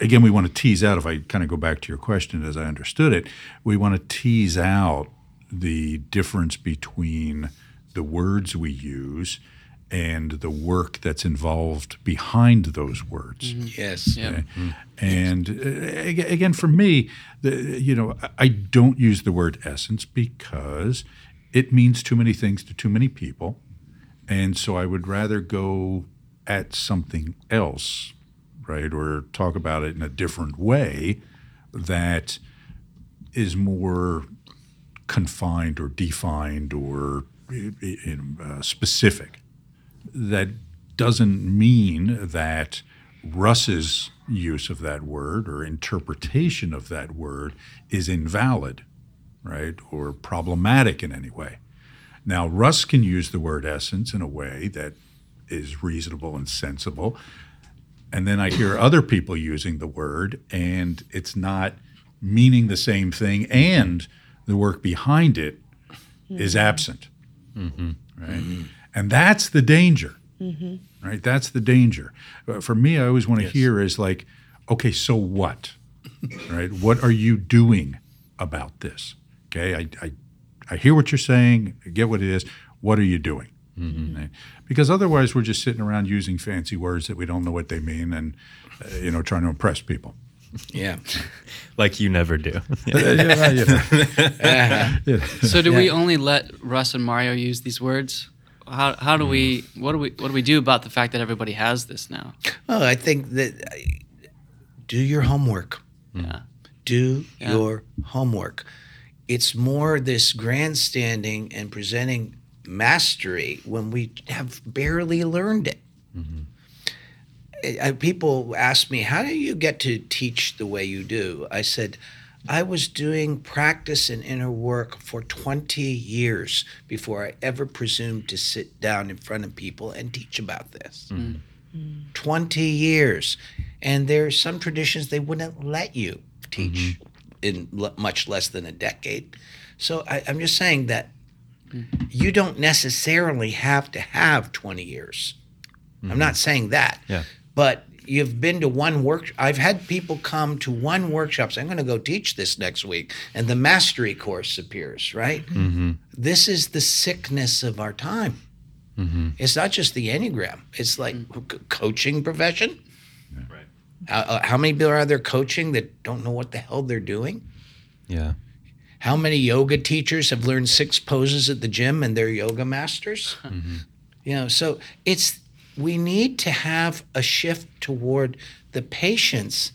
again, we want to tease out. If I kind of go back to your question as I understood it, we want to tease out the difference between the words we use and the work that's involved behind those words. Yes. Yeah. And uh, again, for me, the, you know, I- I don't use the word essence because it means too many things to too many people, and so I would rather go at something else, right, or talk about it in a different way that is more confined or defined or uh, specific that doesn't mean that Russ's use of that word or interpretation of that word is invalid, right, or problematic in any way. Now, Russ can use the word essence in a way that is reasonable and sensible. And then I hear other people using the word, and it's not meaning the same thing, and the work behind it is mm-hmm. absent. Mm-hmm. Right? And that's the danger. Mm-hmm. Right? That's the danger. For me, I always want to hear is like, okay, so what? right? What are you doing about this? Okay, I, I, I hear what you're saying. I get what it is. What are you doing? Right? Because otherwise, we're just sitting around using fancy words that we don't know what they mean, and uh, you know, trying to impress people. Yeah. [laughs] like you never do. [laughs] Yeah, you [laughs] know. So do we only let Russ and Mario use these words? How, how do we what do we what do we do about the fact that everybody has this now? Well, I think that uh, do your homework. Yeah. Do Yeah. your homework. It's more this grandstanding and presenting mastery when we have barely learned it. Mm-hmm. Uh, People ask me, How do you get to teach the way you do? I said, I was doing practice and inner work for 20 years before I ever presumed to sit down in front of people and teach about this. Mm-hmm. Mm-hmm. 20 years. And there are some traditions they wouldn't let you teach in l- much less than a decade. So I, I'm just saying that Mm-hmm. you don't necessarily have to have 20 years. I'm mm-hmm. not saying that. Yeah. But you've been to one work. I've had people come to one workshop. Say, I'm going to go teach this next week, and the mastery course appears. Right. Mm-hmm. This is the sickness of our time. It's not just the enneagram. It's like mm. c- coaching profession. Right. How, uh, how many people are there coaching that don't know what the hell they're doing? Yeah. How many yoga teachers have learned six poses at the gym and they're yoga masters? [laughs] You know, so it's we need to have a shift toward the patience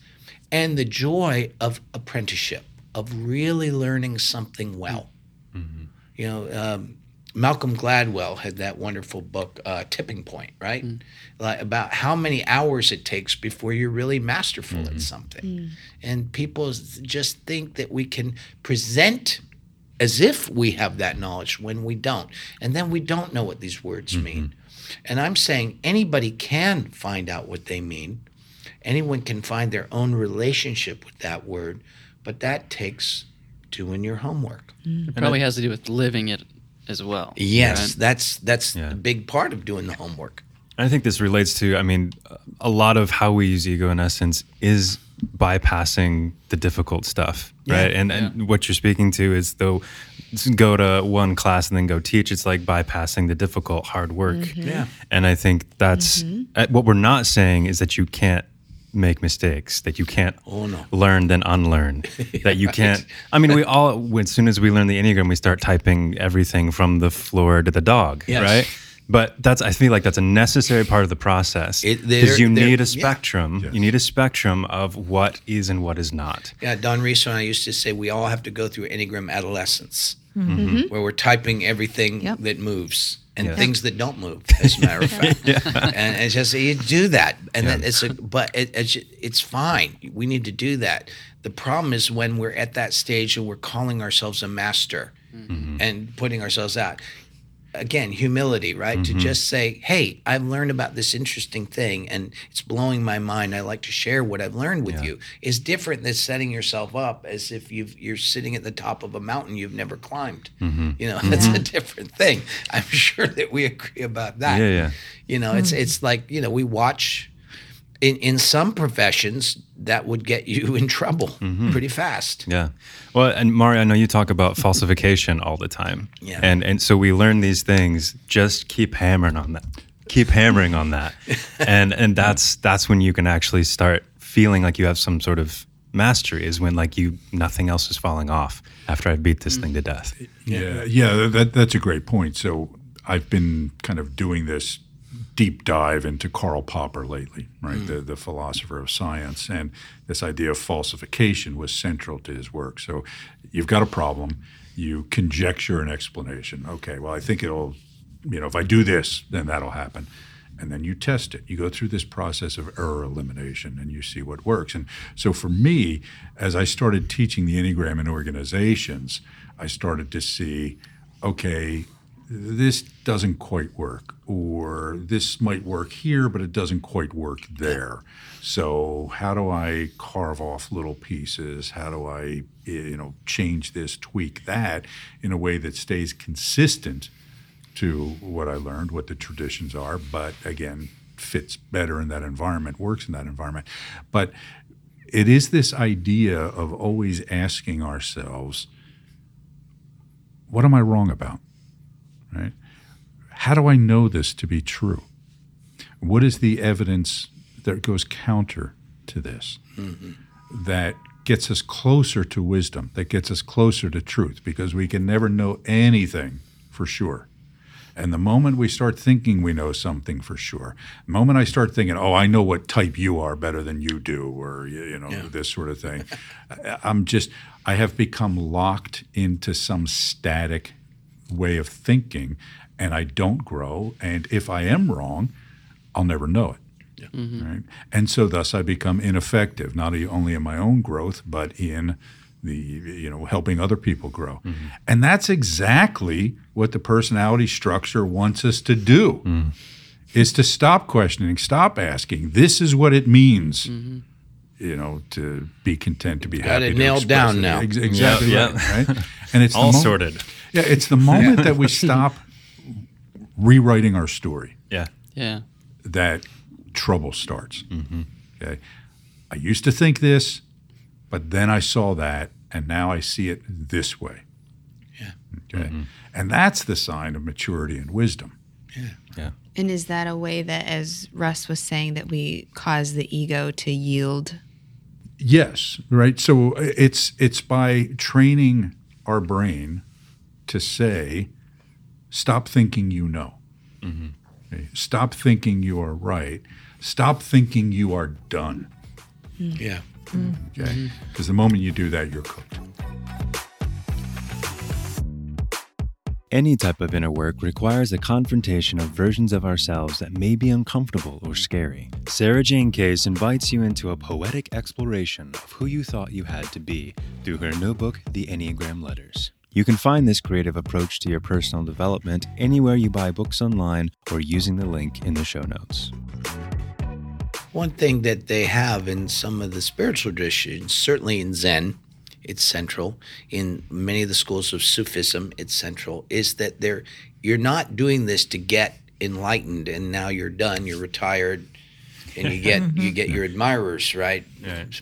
and the joy of apprenticeship, of really learning something well. You know, um, Malcolm Gladwell had that wonderful book, uh, Tipping Point, right? Hmm. Like about how many hours it takes before you're really masterful at mm-hmm. something. Hmm. And people just think that we can present as if we have that knowledge when we don't. And then we don't know what these words mm-hmm. mean. And I'm saying anybody can find out what they mean. Anyone can find their own relationship with that word, but that takes doing your homework. Hmm. It probably has to do with living it as well. Yes, right? that's that's Yeah. a big part of doing the homework. I think this relates to, I mean, a lot of how we use ego in essence is bypassing the difficult stuff, right? And, and what you're speaking to is though go to one class and then go teach, it's like bypassing the difficult hard work. Yeah. And I think that's uh, what we're not saying is that you can't make mistakes, that you can't Oh, no. learn then unlearn, [laughs] that you can't. I mean, we all, as soon as we learn the Enneagram, we start typing everything from the floor to the dog, Yes. right? But that's, I feel like that's a necessary part of the process because you need a yeah. spectrum. Yes. You need a spectrum of what is and what is not. Yeah, Don Riso and I used to say we all have to go through Enneagram adolescence, mm-hmm. Mm-hmm. where we're typing everything Yep. that moves and Yes. things that don't move, as a [laughs] matter of fact. And it's just you do that, and then it's a but it, it's it's fine. We need to do that. The problem is when we're at that stage and we're calling ourselves a master mm-hmm. and putting ourselves out. Again, humility, right? To mm-hmm. just say, "Hey, I've learned about this interesting thing, and it's blowing my mind. I like to share what I've learned with you." Is different than setting yourself up as if you've, you're sitting at the top of a mountain you've never climbed. Mm-hmm. You know, [laughs] that's mm-hmm. a different thing. I'm [laughs] sure that we agree about that. Yeah, yeah. You know, it's mm. it's like you know we watch. In in some professions, that would get you in trouble mm-hmm. pretty fast. Yeah. Well, and Mario, I know you talk about falsification all the time. Yeah. And and so we learn these things. Just keep hammering on that. Keep hammering on that. [laughs] And and that's that's when you can actually start feeling like you have some sort of mastery. Is when like you nothing else is falling off after I've beat this thing to mm-hmm. death. Yeah, yeah, that, that's a great point. So I've been kind of doing this deep dive into Karl Popper lately, right? The, the philosopher of science. And this idea of falsification was central to his work. So you've got a problem, you conjecture an explanation. Okay, well, I think it'll, you know, if I do this, then that'll happen. and then you test it. You go through this process of error elimination and you see what works. And so for me, as I started teaching the Enneagram in organizations, I started to see, okay, this doesn't quite work, or this might work here, but it doesn't quite work there. So how do I carve off little pieces? How do I, eh, you know, change this, tweak that in a way that stays consistent to what I learned, what the traditions are, but again, fits better in that environment, works in that environment. But it is this idea of always asking ourselves, what am I wrong about? Right? How do I know this to be true? What is the evidence that goes counter to this mm-hmm. that gets us closer to wisdom, that gets us closer to truth? Because we can never know anything for sure. And the moment we start thinking we know something for sure, the moment I start thinking, "Oh, I know what type you are better than you do," or you you know this sort of thing, [laughs] I'm just I have become locked into some static way of thinking, and I don't grow. And if I am wrong, I'll never know it. Mm-hmm. Right? And so thus I become ineffective, not only in my own growth, but in the you know helping other people grow. Mm-hmm. And that's exactly what the personality structure wants us to do. Mm-hmm. Is to stop questioning, stop asking. This is what it means, you know, to be content, to be happy. Got happy. it to nailed down it. now. Exactly Yeah, right, right? [laughs] And it's the All mo- sorted. Yeah, it's the moment that we stop [laughs] rewriting our story Yeah. Yeah. that trouble starts. Okay, I used to think this, but then I saw that, and now I see it this way. Yeah. Okay, and that's the sign of maturity and wisdom. Yeah. Yeah. And is that a way that, as Russ was saying, that we cause the ego to yield? Yes, right. So uh, it's it's by training our brain to say, stop thinking you know. Okay? Stop thinking you are right. Stop thinking you are done. Mm. Yeah. Mm. Okay, mm-hmm. because the moment you do that, you're cooked. Any type of inner work requires a confrontation of versions of ourselves that may be uncomfortable or scary. Sarah Jane Case invites you into a poetic exploration of who you thought you had to be through her new book, The Enneagram Letters. You can find this creative approach to your personal development anywhere you buy books online or using the link in the show notes. One thing that they have in some of the spiritual traditions, certainly in Zen, it's central. In many of the schools of Sufism, it's central. Is that they're you're not doing this to get enlightened and now you're done, you're retired, and you get [laughs] you get your admirers, right?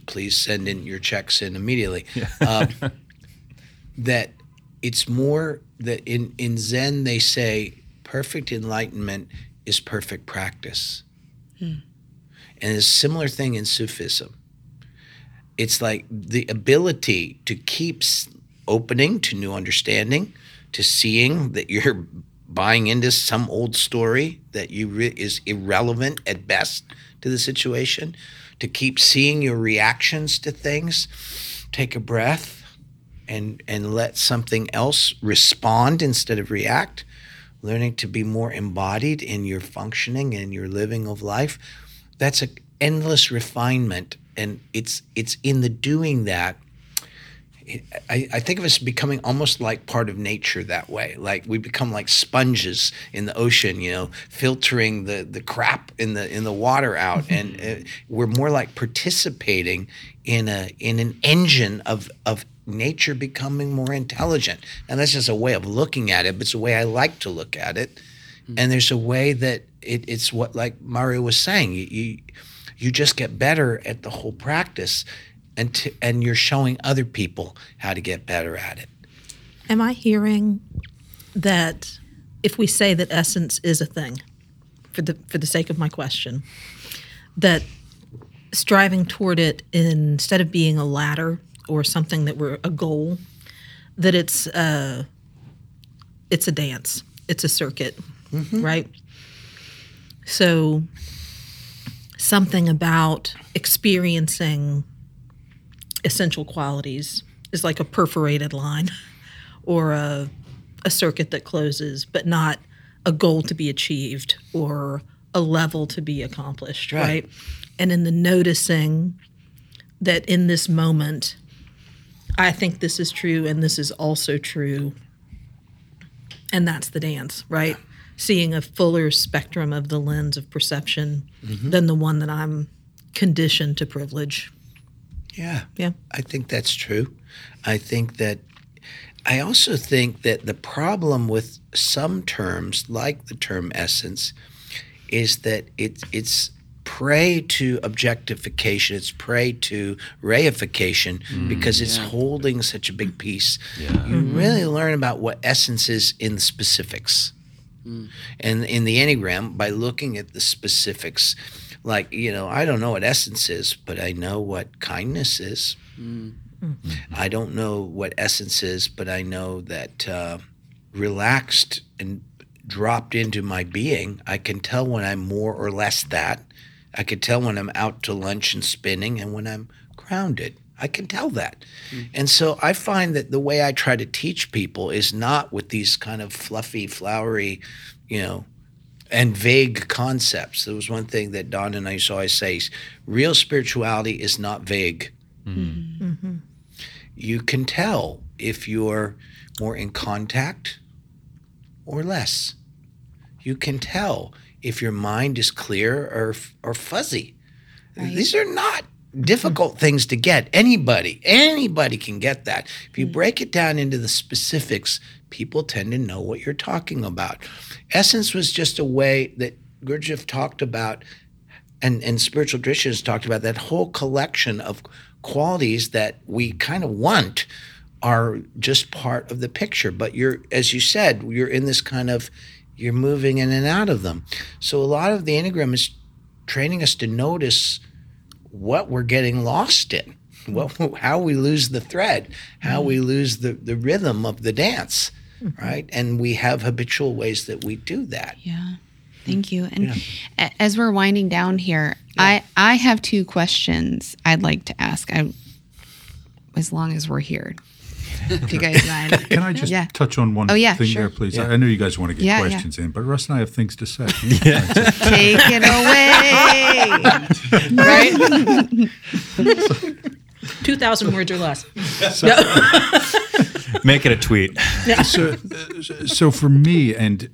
Please send in your checks in immediately. Um, [laughs] that it's more that in in Zen they say perfect enlightenment is perfect practice. And it's a similar thing in Sufism. It's like the ability to keep opening to new understanding, to seeing that you're buying into some old story that you re- is irrelevant at best to the situation, to keep seeing your reactions to things, take a breath and and let something else respond instead of react, learning to be more embodied in your functioning and your living of life. That's an endless refinement and it's it's in the doing that I, I think of us becoming almost like part of nature that way. Like we become like sponges in the ocean you know filtering the the crap in the in the water out. And [laughs] uh, we're more like participating in a in an engine of of nature becoming more intelligent. And that's just a way of looking at it but it's a way i like to look at it. And there's a way that it, it's what like Mario was saying you, you you just get better at the whole practice and to, and you're showing other people how to get better at it Am I hearing that if we say that essence is a thing, for the for the sake of my question, that striving toward it instead of being a ladder or something that we're a goal, that it's uh, it's a dance, it's a circuit, right? So something about experiencing essential qualities is like a perforated line [laughs] or a, a circuit that closes, but not a goal to be achieved or a level to be accomplished, Right. right? And in the noticing that in this moment, I think this is true and this is also true. And that's the dance, right? Seeing a fuller spectrum of the lens of perception mm-hmm. than the one that I'm conditioned to privilege. Yeah. Yeah. I think that's true. I think that I also think that the problem with some terms, like the term essence, is that it, it's prey to objectification, it's prey to reification mm, because it's holding such a big piece. You mm-hmm. really learn about what essence is in the specifics. And in the Enneagram, by looking at the specifics, like, you know, I don't know what essence is, but I know what kindness is. I don't know what essence is, but I know that uh, relaxed and dropped into my being, I can tell when I'm more or less that. I can tell when I'm out to lunch and spinning and when I'm grounded. I can tell that. Mm-hmm. And so I find that the way I try to teach people is not with these kind of fluffy, flowery, you know, and vague concepts. There was one thing that Don and I used to always say real spirituality is not vague. Mm-hmm. Mm-hmm. You can tell if you're more in contact or less. You can tell if your mind is clear or, or fuzzy. These are not difficult things to get. Anybody, anybody can get that. If you mm. break it down into the specifics, people tend to know what you're talking about. Essence was just a way that Gurdjieff talked about and, and spiritual traditions talked about that whole collection of qualities that we kind of want are just part of the picture. But you're, as you said, you're in this kind of, you're moving in and out of them. So a lot of the Enneagram is training us to notice what we're getting lost in, what, [laughs] how we lose the thread, how we lose the, the rhythm of the dance, mm-hmm. right? And we have habitual ways that we do that. Yeah. Thank you. And a- as we're winding down here, I I have two questions I'd like to ask. I, as long as we're here, if you [laughs] guys mind. Can I just Yeah. touch on one Oh, yeah, thing sure. there, please? I I know you guys want to get Yeah, yeah. questions in, but Russ and I have things to say. [laughs] Take it away. [laughs] right? 2,000 words or less. Make it a tweet. so, so for me, and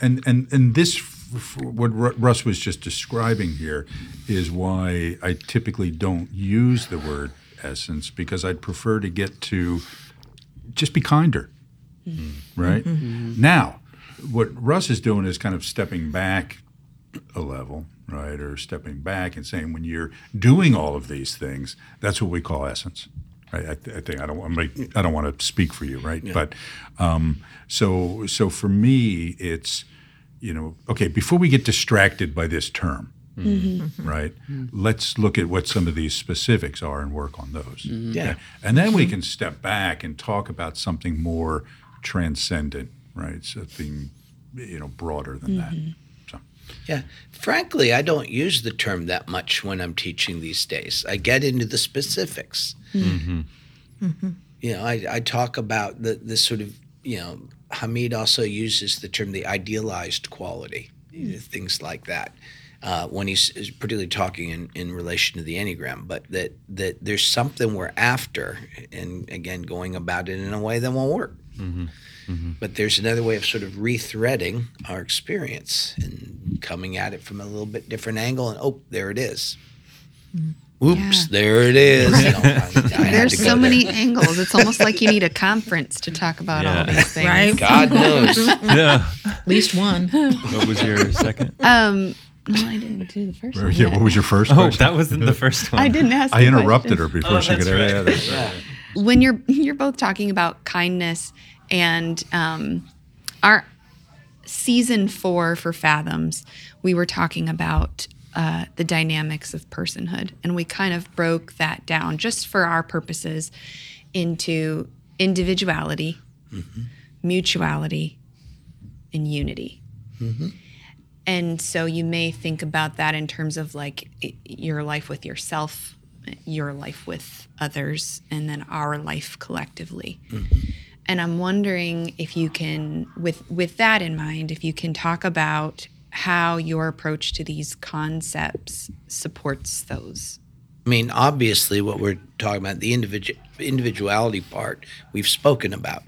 and and and this, f- f- what Russ was just describing here, is why I typically don't use the word essence because I'd prefer to get to just be kinder, mm-hmm. right? Mm-hmm. Mm-hmm. Now, what Russ is doing is kind of stepping back a level, right, or stepping back and saying when you're doing all of these things, that's what we call essence, right? I, th- I think I don't want I don't want to speak for you, right? But um, so so for me, it's you know okay before we get distracted by this term. Mm-hmm. Mm-hmm. Right. Let's look at what some of these specifics are and work on those. Mm-hmm. Yeah. And then we can step back and talk about something more transcendent, right? Something, you know, broader than that. So. Yeah. Frankly, I don't use the term that much when I'm teaching these days. I get into the specifics. You know, I, I talk about the, the sort of, you know, Hameed also uses the term the idealized quality, you know, things like that. Uh, when he's particularly talking in, in relation to the Enneagram, but that, that there's something we're after, and again, going about it in a way that won't work. But there's another way of sort of rethreading our experience and coming at it from a little bit different angle. And oh, there it is. Oops, Yeah. there it is. [laughs] You know, I- I There's to go so there. many angles. It's almost like you need a conference to talk about Yeah. all these things. Right? God knows. [laughs] yeah. At least one. What was your second? Um, no, I didn't do the first [laughs] Or, one. yeah, yet. what was your [laughs] first Oh, question? that wasn't the first one. I didn't ask. I interrupted her before she could. [laughs] Yeah, that's right. when you're you're both talking about kindness and um, our season four for Fathoms, we were talking about uh, the dynamics of personhood, and we kind of broke that down just for our purposes into individuality, mutuality, and unity. And so you may think about that in terms of like your life with yourself, your life with others, and then our life collectively. Mm-hmm. And I'm wondering if you can, with with that in mind, if you can talk about how your approach to these concepts supports those. I mean, obviously, what we're talking about, the individual individuality part, we've spoken about.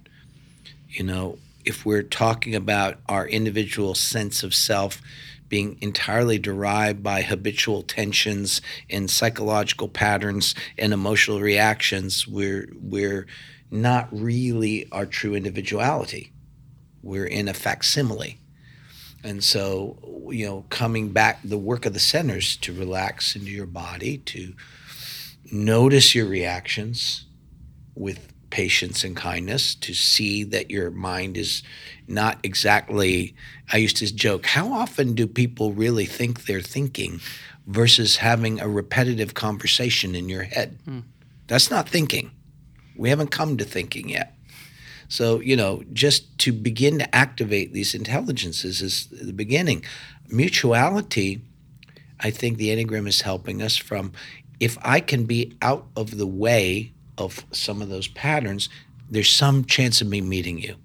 You know, if we're talking about our individual sense of self being entirely derived by habitual tensions and psychological patterns and emotional reactions, we're we're not really our true individuality. We're in a facsimile. And so, you know, coming back, the work of the centers to relax into your body, to notice your reactions with patience and kindness, to see that your mind is not exactly. I used to joke, how often do people really think they're thinking versus having a repetitive conversation in your head? Hmm. That's not thinking. We haven't come to thinking yet. So, you know, just to begin to activate these intelligences is the beginning. Mutuality, I think the Enneagram is helping us from if I can be out of the way of some of those patterns, there's some chance of me meeting you.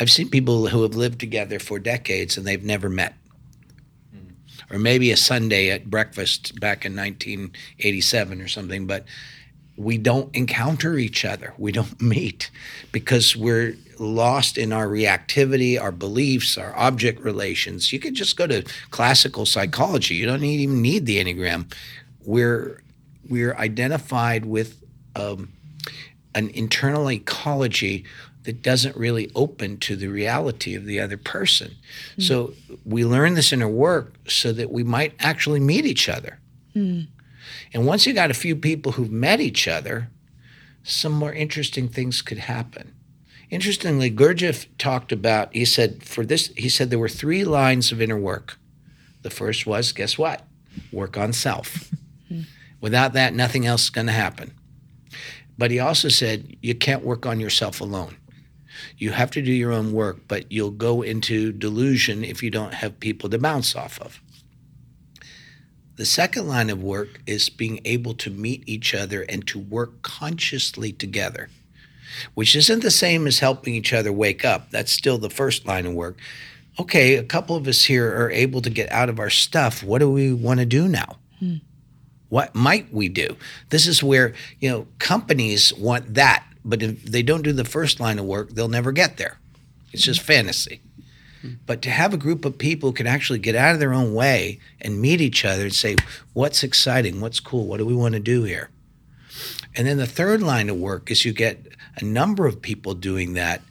I've seen people who have lived together for decades and they've never met. Hmm. Or maybe a Sunday at breakfast back in 1987 or something, but we don't encounter each other. We don't [laughs] meet because we're lost in our reactivity, our beliefs, our object relations. You could just go to classical psychology. You don't even need the Enneagram. We're we're identified with um, an internal ecology that doesn't really open to the reality of the other person. So we learn this in our work so that we might actually meet each other. And once you got a few people who've met each other, some more interesting things could happen. Interestingly, Gurdjieff talked about, he said, for this, he said there were three lines of inner work. The first was, guess what? Work on self. [laughs] Without that, nothing else is going to happen. But he also said, you can't work on yourself alone. You have to do your own work, but you'll go into delusion if you don't have people to bounce off of. The second line of work is being able to meet each other and to work consciously together, which isn't the same as helping each other wake up. That's still the first line of work. Okay, a couple of us here are able to get out of our stuff. What do we want to do now? What might we do? This is where, you know, companies want that, but if they don't do the first line of work, they'll never get there. It's just fantasy. But to have a group of people can actually get out of their own way and meet each other and say, what's exciting? What's cool? What do we want to do here? And then the third line of work is you get a number of people doing that.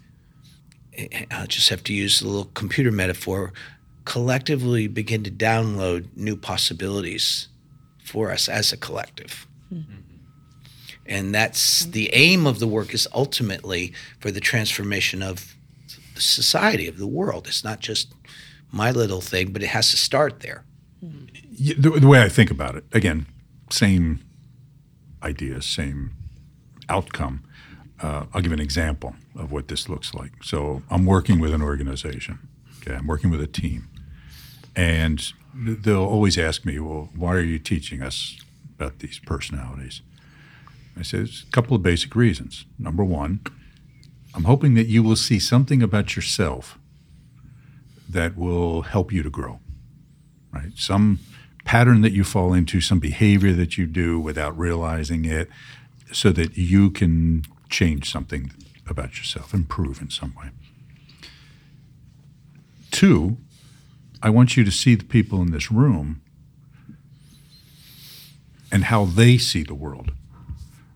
Eh, eh, I'll just have to use the little computer metaphor. Collectively begin to download new possibilities for us as a collective. Hmm. Mm-hmm. And that's hmm. the aim of the work is ultimately for the transformation of the society, of the world. It's not just my little thing, but it has to start there. Hmm. Y- the, the way I think about it, again, same idea, same outcome. Uh, I'll give an example of what this looks like. So I'm working with an organization. Okay, I'm working with a team, and th- they'll always ask me, "Well, why are you teaching us about these personalities?" I say there's a couple of basic reasons. Number one, I'm hoping that you will see something about yourself that will help you to grow right? Some pattern that you fall into, some behavior that you do without realizing it, so that you can change something about yourself, improve in some way. Two, I want you to see the people in this room and how they see the world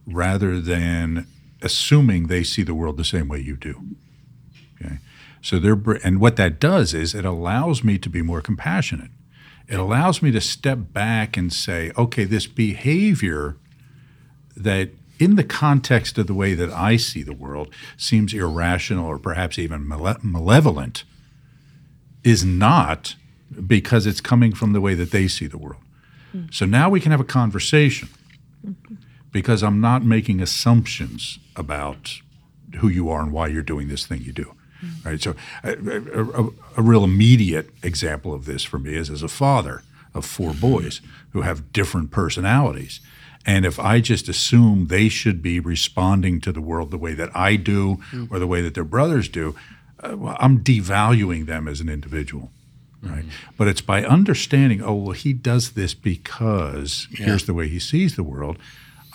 rather than assuming they see the world the same way you do. Okay? So they're, and what that does is it allows me to be more compassionate it allows me to step back and say, okay, this behavior that in the context of the way that I see the world seems irrational or perhaps even male- malevolent is not because it's coming from the way that they see the world. So now we can have a conversation because I'm not making assumptions about who you are and why you're doing this thing you do. Right. So, a, a, a, a real immediate example of this for me is as a father of four boys who have different personalities. And if I just assume they should be responding to the world the way that I do or the way that their brothers do, uh, I'm devaluing them as an individual. right? Mm-hmm. But it's by understanding, oh, well, he does this because here's the way he sees the world.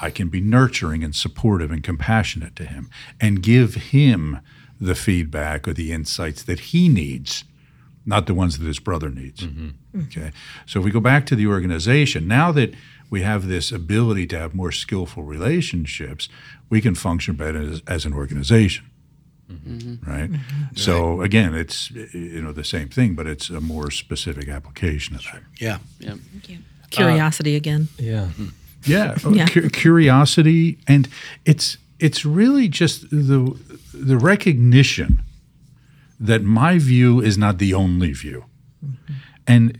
I can be nurturing and supportive and compassionate to him and give him the feedback or the insights that he needs, not the ones that his brother needs. Mm-hmm. Mm-hmm. Okay. So if we go back to the organization, now that we have this ability to have more skillful relationships, we can function better as, as an organization. Mm-hmm. Right. Mm-hmm. So again, it's you know the same thing, but it's a more specific application of that. Yeah. Yeah. Curiosity again. Yeah. Hmm. Yeah, uh, Yeah. cu- curiosity, and it's it's really just the the recognition that my view is not the only view, mm-hmm. And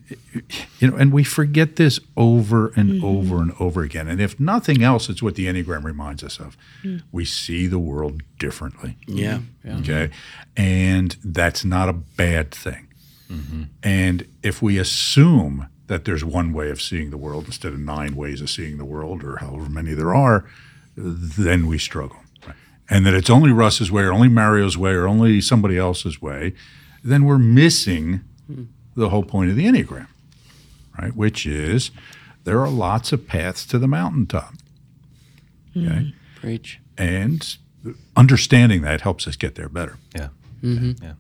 you know, and we forget this over and mm-hmm. over and over again. And if nothing else, it's what the enneagram reminds us of: mm. we see the world differently. Mm-hmm. Yeah. Okay. And that's not a bad thing. Mm-hmm. And if we assume that there's one way of seeing the world instead of nine ways of seeing the world or however many there are, then we struggle. And that it's only Russ's way or only Mario's way or only somebody else's way, then we're missing mm. The whole point of the Enneagram, right? Which is there are lots of paths to the mountaintop. Okay. Mm-hmm. Preach. And understanding that helps us get there better. Yeah. Mm-hmm. Yeah.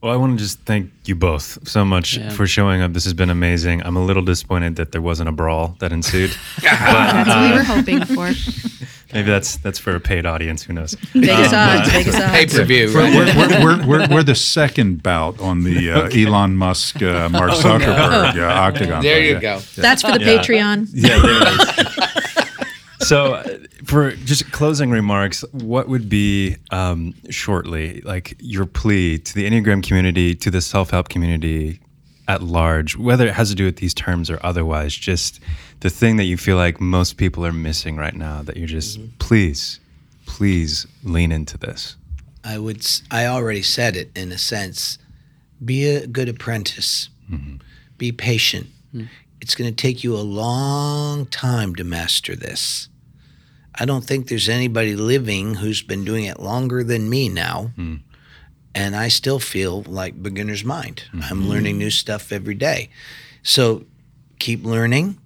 Well, I want to just thank you both so much Yeah. for showing up. This has been amazing. I'm a little disappointed that there wasn't a brawl that ensued. [laughs] That's what we were hoping for. [laughs] Maybe that's that's for a paid audience. Who knows? Vegas odds. Vegas odds. Pay per view, We're, right? we're, we're, we're, we're the second bout on the uh, Elon Musk, uh, [laughs] Mark Zuckerberg uh, [laughs] octagon. There you yeah. go. That's for the Yeah. Patreon. [laughs] Yeah. There it is. so, uh, for just closing remarks, what would be um, shortly like your plea to the Enneagram community, to the self help community at large, whether it has to do with these terms or otherwise, just the thing that you feel like most people are missing right now that you're just, mm-hmm. please, please lean into this. I would. s- I already said it in a sense. Be a good apprentice. Mm-hmm. Be patient. Hmm. It's going to take you a long time to master this. I don't think there's anybody living who's been doing it longer than me now. Hmm. And I still feel like beginner's mind. I'm mm-hmm. learning new stuff every day. So keep learning.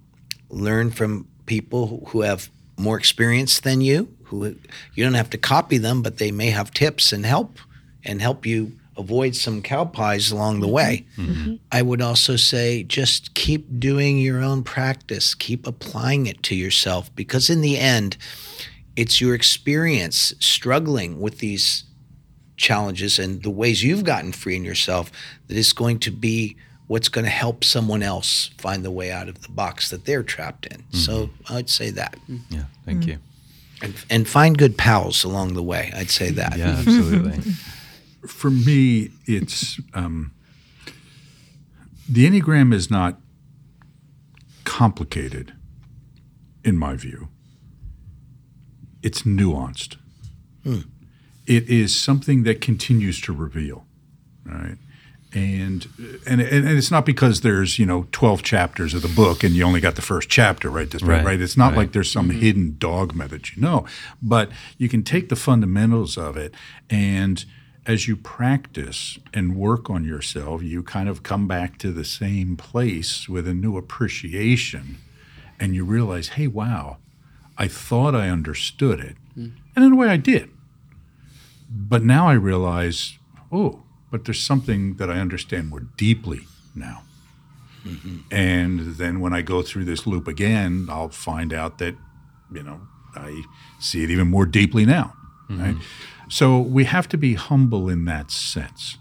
Learn from people who- have more experience than you, who you don't have to copy them, but they may have tips and help and help you avoid some cow pies along the mm-hmm. way. Mm-hmm. I would also say just keep doing your own practice, keep applying it to yourself because in the end, it's your experience struggling with these challenges and the ways you've gotten free in yourself that is going to be what's going to help someone else find the way out of the box that they're trapped in. So mm-hmm. I'd say that. Yeah. Mm-hmm. Thank you. And, and find good pals along the way. I'd say that. Yeah, absolutely. [laughs] For me, it's um, the Enneagram is not complicated, in my view. It's nuanced. Hmm. It is something that continues to reveal, right? And, and and it's not because there's you know twelve chapters of the book and you only got the first chapter right this Right, right. It's not right. like there's some mm-hmm. hidden dogma that you know, but you can take the fundamentals of it and as you practice and work on yourself, you kind of come back to the same place with a new appreciation and you realize, hey, wow, I thought I understood it. Mm. And in a way, I did. But now I realize, oh, but there's something that I understand more deeply now. Mm-hmm. And then when I go through this loop again, I'll find out that, you know, I see it even more deeply now. Right? Mm-hmm. So we have to be humble in that sense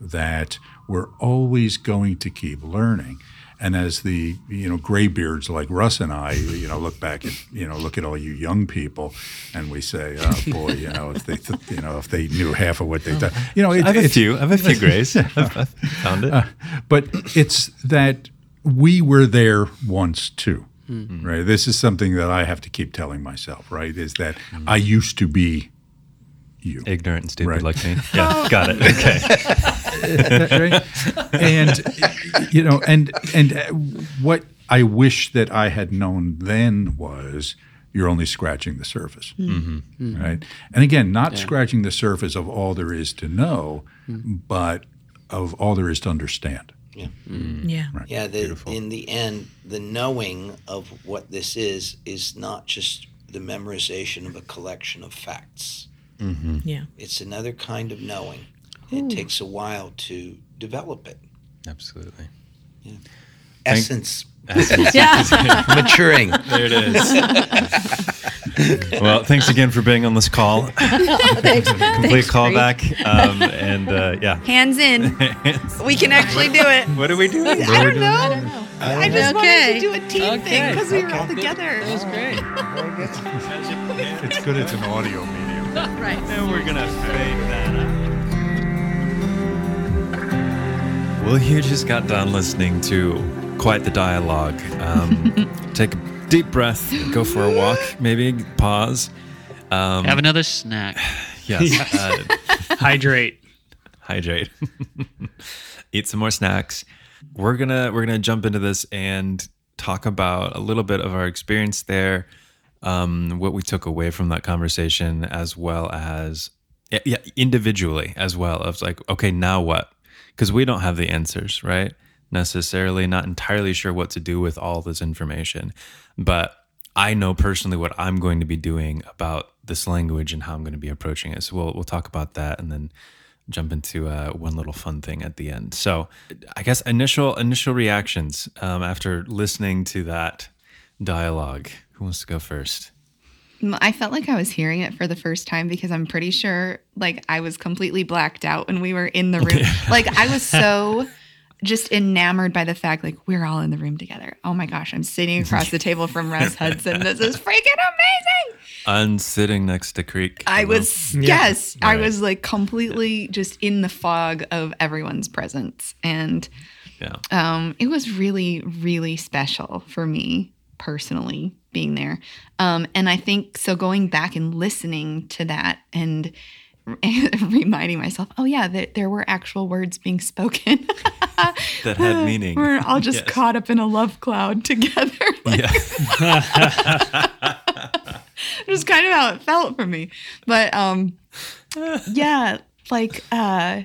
that we're always going to keep learning. And as the you know graybeards like Russ and I, you know, look back at you know look at all you young people, and we say, oh boy, you know, if they th- you know if they knew half of what they done, you know, it, I have a few. I have a few grays. I've, [laughs] [laughs] I've found it. Uh, but it's that we were there once too, hmm. right? This is something that I have to keep telling myself, right? Is that I used to be you. Ignorant and stupid Right. like me. [laughs] Yeah, got it. [laughs] Okay. right? And you know, and and uh, what I wish that I had known then was you're only scratching the surface, mm-hmm. right? And again, not scratching the surface of all there is to know, but of all there is to understand. Yeah. Hmm. Yeah. Right. Yeah, the, in the end, the knowing of what this is is not just the memorization of a collection of facts. Yeah. It's another kind of knowing. It takes a while to develop it. Absolutely. Essence [laughs] Yeah. [laughs] maturing. There it is. [laughs] well, thanks again for being on this call. Complete callback. Um, and uh, yeah. Hands in. We can actually do it. What are we doing? I don't know. I just Okay. wanted to do a team thing Okay. because we were all together. That was great. It's good it's an audio medium. Right. And we're gonna fade that out. Well, you just got done listening to quite the dialogue. Um, [laughs] take a deep breath, go for a walk, maybe pause. Um, Have another snack. [sighs] yes, uh, [laughs] Hydrate. hydrate, [laughs] eat some more snacks. We're gonna we're gonna jump into this and talk about a little bit of our experience there, um, what we took away from that conversation, as well as yeah, individually as well. Of like, okay, now what? Because we don't have the answers, right? Necessarily, not entirely sure what to do with all this information, but I know personally what I'm going to be doing about this language and how I'm going to be approaching it. So we'll we'll talk about that and then jump into uh, one little fun thing at the end. So I guess initial initial reactions um, after listening to that dialogue. Who wants to go first? I felt like I was hearing it for the first time because I'm pretty sure like I was completely blacked out when we were in the room. [laughs] like I was so just enamored by the fact like we're all in the room together. Oh my gosh, I'm sitting across the table from Russ Hudson. This is freaking amazing. I'm sitting next to Creek. I Hello. was yes, I was like completely just in the fog of everyone's presence and yeah. um, it was really, really special for me personally being there. Um, and I think so going back and listening to that and [laughs] reminding myself, oh, yeah, that there were actual words being spoken. [laughs] That had meaning. We're all just [laughs] Yes. caught up in a love cloud together. Like, Yeah. just kind of how it felt for me. But um yeah, like uh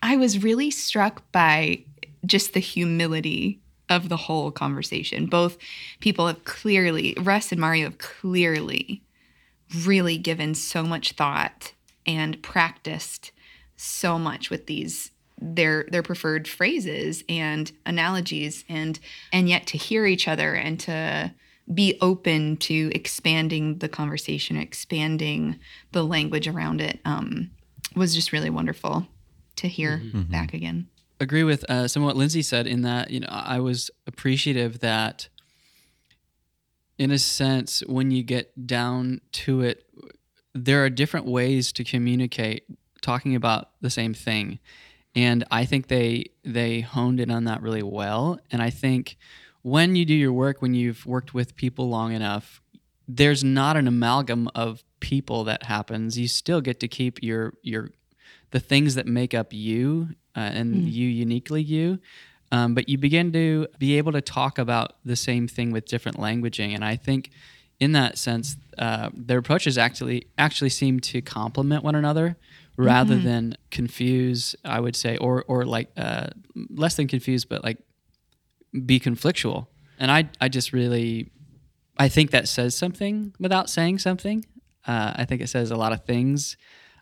I was really struck by just the humility of the whole conversation. Both people have clearly Russ and Mario have clearly really given so much thought and practiced so much with these their their preferred phrases and analogies and and yet to hear each other and to be open to expanding the conversation expanding the language around it um, was just really wonderful to hear back again agree with uh, some of what Lindsey said in that you know I was appreciative that in a sense when you get down to it there are different ways to communicate talking about the same thing. And I think they they honed in on that really well. And I think when you do your work when you've worked with people long enough there's not an amalgam of people that happens. You still get to keep your your the things that make up you uh, and you uniquely you. Um, but you begin to be able to talk about the same thing with different languaging. And i think in that sense uh, their approaches actually actually seem to complement one another rather than confuse i would say or or like uh, less than confuse but like be conflictual. And i i just really i think that says something without saying something. Uh, i think it says a lot of things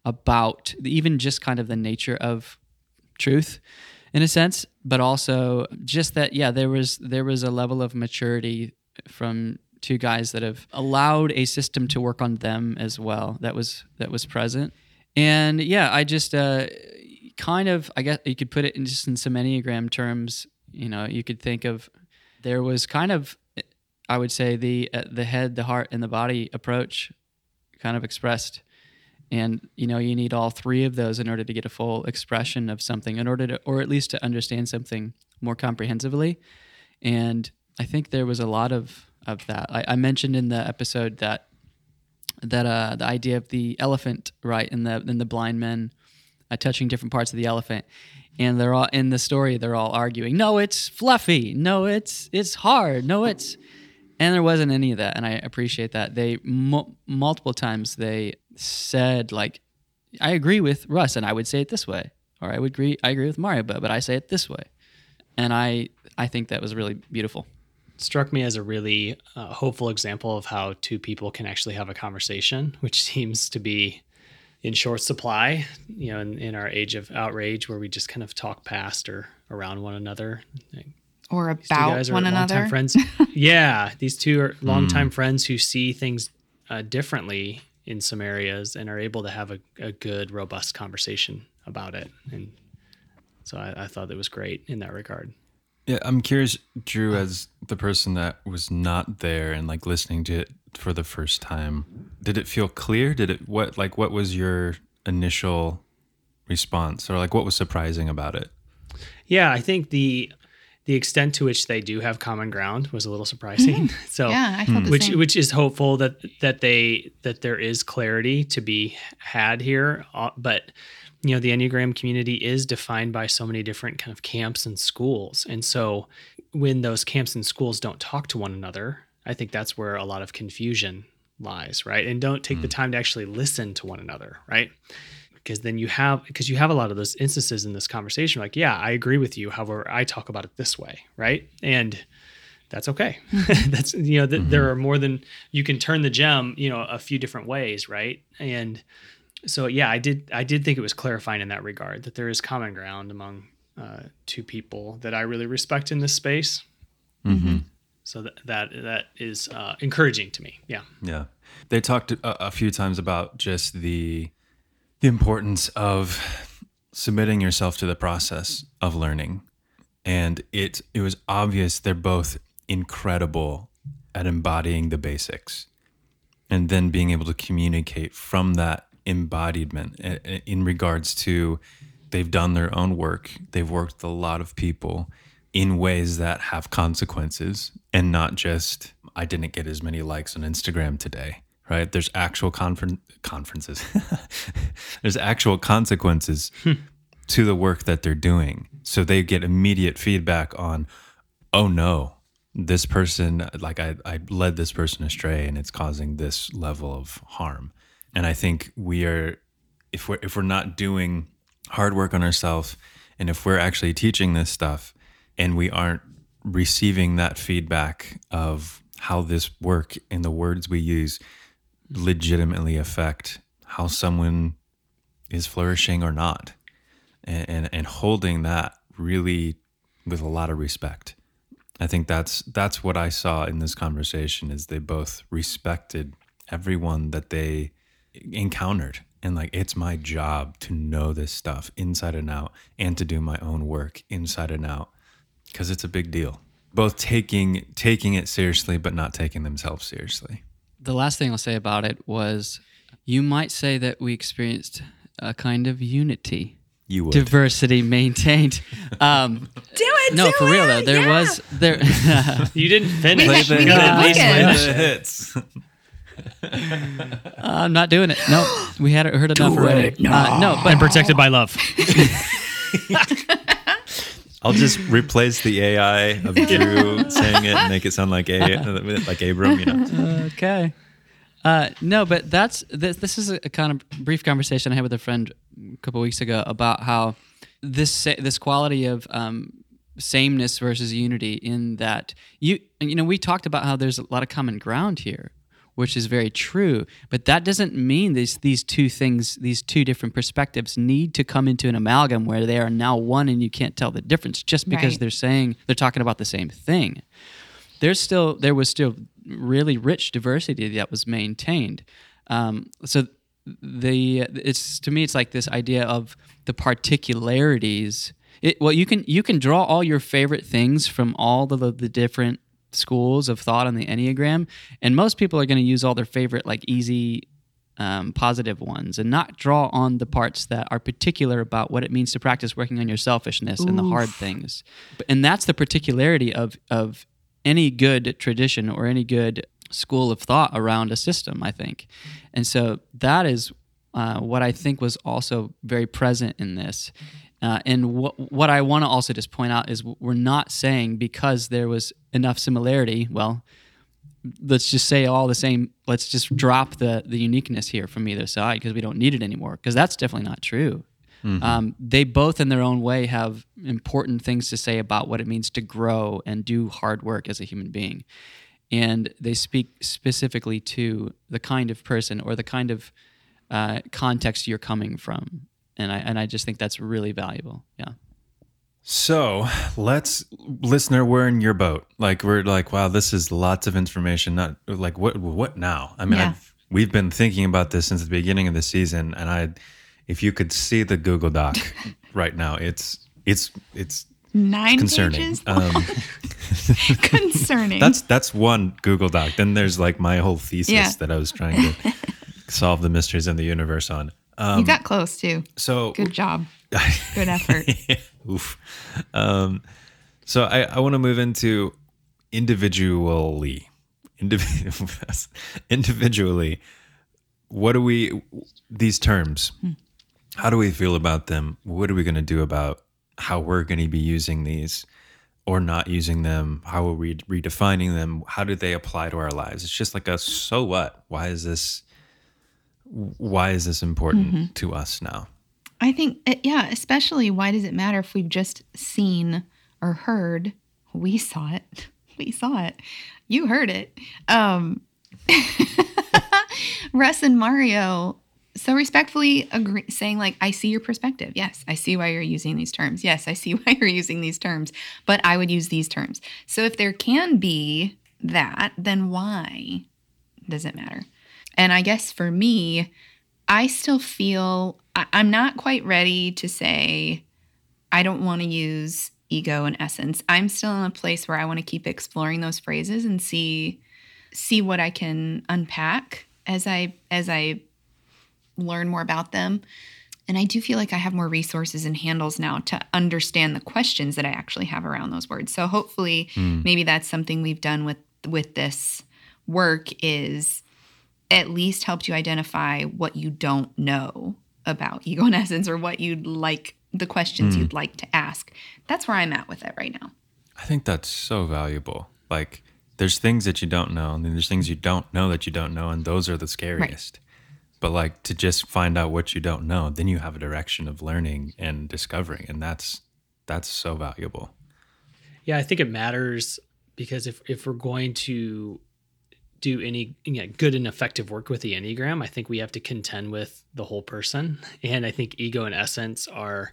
about even just kind of the nature of truth in a sense but also just that yeah there was there was a level of maturity from two guys that have allowed a system to work on them as well that was that was present. And yeah i just uh kind of i guess you could put it in just in some enneagram terms you know you could think of there was kind of i would say the uh, the head the heart and the body approach kind of expressed and you know you need all three of those in order to get a full expression of something in order to or at least to understand something more comprehensively. And i think there was a lot of of that. I, I mentioned in the episode that that uh the idea of the elephant right and the and the blind men uh, touching different parts of the elephant. And they're all in the story they're all arguing no it's fluffy. No it's it's hard. No it's and there wasn't any of that and i appreciate that they mu- multiple times they said like i agree with russ and i would say it this way or i would agree i agree with mario but, but i say it this way and I I think that was really beautiful. struck me as a really uh, hopeful example of how two people can actually have a conversation, which [laughs] seems to be in short supply, you know, in, in our age of outrage where we just kind of talk past or around one another. Like, Or these two about guys are one longtime another. friends. [laughs] yeah, these two are longtime friends who see things uh, differently in some areas and are able to have a, a good, robust conversation about it. And so I, I thought it was great in that regard. Yeah, I'm curious, Drew, as the person that was not there and like listening to it for the first time, did it feel clear? Did it what like what was your initial response or like what was surprising about it? Yeah, I think the the extent to which they do have common ground was a little surprising. [laughs] so Yeah, I felt the which same. which is hopeful that that they that there is clarity to be had here. Uh, but you know the enneagram community is defined by so many different kind of camps and schools. And so when those camps and schools don't talk to one another i think that's where a lot of confusion lies right? And don't take the time to actually listen to one another right because then you have because you have a lot of those instances in this conversation like yeah i agree with you however i talk about it this way right? And that's okay. [laughs] That's you know th- there are more than you can turn the gem you know a few different ways right? And so yeah i did i did think it was clarifying in that regard that there is common ground among uh, two people that i really respect in this space. So that that, that is uh, encouraging to me. Yeah. Yeah. They talked a, a few times about just the the importance of submitting yourself to the process of learning. And it it was obvious they're both incredible at embodying the basics and then being able to communicate from that embodiment i- i- in regards to they've done their own work they've worked with a lot of people in ways that have consequences and not just i didn't get as many likes on instagram today right? There's actual conferen- conferences. [laughs] There's actual consequences hmm. to the work that they're doing. So they get immediate feedback on oh no this person like I, I led this person astray and it's causing this level of harm. And i think we are if we're if we're not doing hard work on ourselves and if we're actually teaching this stuff and we aren't receiving that feedback of how this work and the words we use legitimately affect how someone is flourishing or not and, and, and holding that really with a lot of respect I think that's that's what I saw in this conversation is they both respected everyone that they encountered and like it's my job to know this stuff inside and out and to do my own work inside and out because it's a big deal. Both taking taking it seriously but not taking themselves seriously. The last thing I'll say about it was you might say that we experienced a kind of unity. You would. Diversity maintained. [laughs] Um, Do it. no, do for real it, though, there yeah. was there. [laughs] you didn't [laughs] finish We Play the, we need to at least book play the hits. I'm not doing it. No, we had heard enough already. Uh, no, but and protected by love I'll just replace the AI of [laughs] Drew saying it and make it sound like a like Abram, you know. okay. Uh, no, but that's this, this is a kind of brief conversation I had with a friend a couple weeks ago about how this this quality of um, sameness versus unity in that you you know we talked about how there's a lot of common ground here which is very true but that doesn't mean these these two things these two different perspectives need to come into an amalgam where they are now one and you can't tell the difference just because Right. they're saying they're talking about the same thing there's still there was still really rich diversity that was maintained. Um, so the it's to me it's like this idea of the particularities. It, well, you can you can draw all your favorite things from all the the different schools of thought on the enneagram, and most people are going to use all their favorite like easy. Um, positive ones and not draw on the parts that are particular about what it means to practice working on your selfishness and the hard things and that's the particularity of of any good tradition or any good school of thought around a system, I think. And so that is uh, what I think was also very present in this. Uh, and what, what I want to also just point out is we're not saying because there was enough similarity, well, let's just say all the same, let's just drop the, the uniqueness here from either side because we don't need it anymore, because that's definitely not true. Um, they both, in their own way, have important things to say about what it means to grow and do hard work as a human being. And they speak specifically to the kind of person or the kind of uh, context you're coming from. And I, and I just think that's really valuable. Yeah. So let's, listener, we're in your boat. Like we're like, wow, this is lots of information. Not like what what now? I mean, Yeah. I've, we've been thinking about this since the beginning of the season, and I, if you could see the Google Doc [laughs] right now, it's it's it's Nine concerning. pages. Um, [laughs] concerning. that's that's one Google Doc. Then there's like my whole thesis Yeah. that I was trying to [laughs] solve the mysteries in the universe on. Um, you got close too. so Good job. [laughs] Good effort. [laughs] Oof. Um, so I, I want to move into individually, indiv- [laughs] individually. What do we these terms? How do we feel about them? What are we going to do about how we're going to be using these or not using them? How are we redefining them? How do they apply to our lives? It's just like a so what? Why is this? Why is this important to us now? I think, uh, yeah, especially why does it matter if we've just seen or heard? We saw it. [laughs] We saw it. You heard it. Um, [laughs] Russ and Mario so respectfully agree, saying like, I see your perspective. Yes, I see why you're using these terms. Yes, I see [laughs] why you're using these terms, but I would use these terms. So if there can be that, then why does it matter? And I guess for me, I still feel I- I'm not quite ready to say I don't want to use ego and essence. I'm still in a place where I want to keep exploring those phrases and see see what I can unpack as I as I learn more about them. And I do feel like I have more resources and handles now to understand the questions that I actually have around those words. So hopefully hmm. maybe that's something we've done with with this work is at least helped you identify what you don't know about ego and [laughs] essence or what you'd like the questions you'd hmm. like to ask. That's where I'm at with it right now. I think that's so valuable. Like, there's things that you don't know, and then there's things you don't know that you don't know, and those are the scariest. But like to just find out what you don't know, then you have a direction of learning and discovering, and that's that's so valuable. Yeah, I think it matters because if if we're going to do any you know, good and effective work with the Enneagram, I think we have to contend with the whole person. [laughs] And I think ego and essence are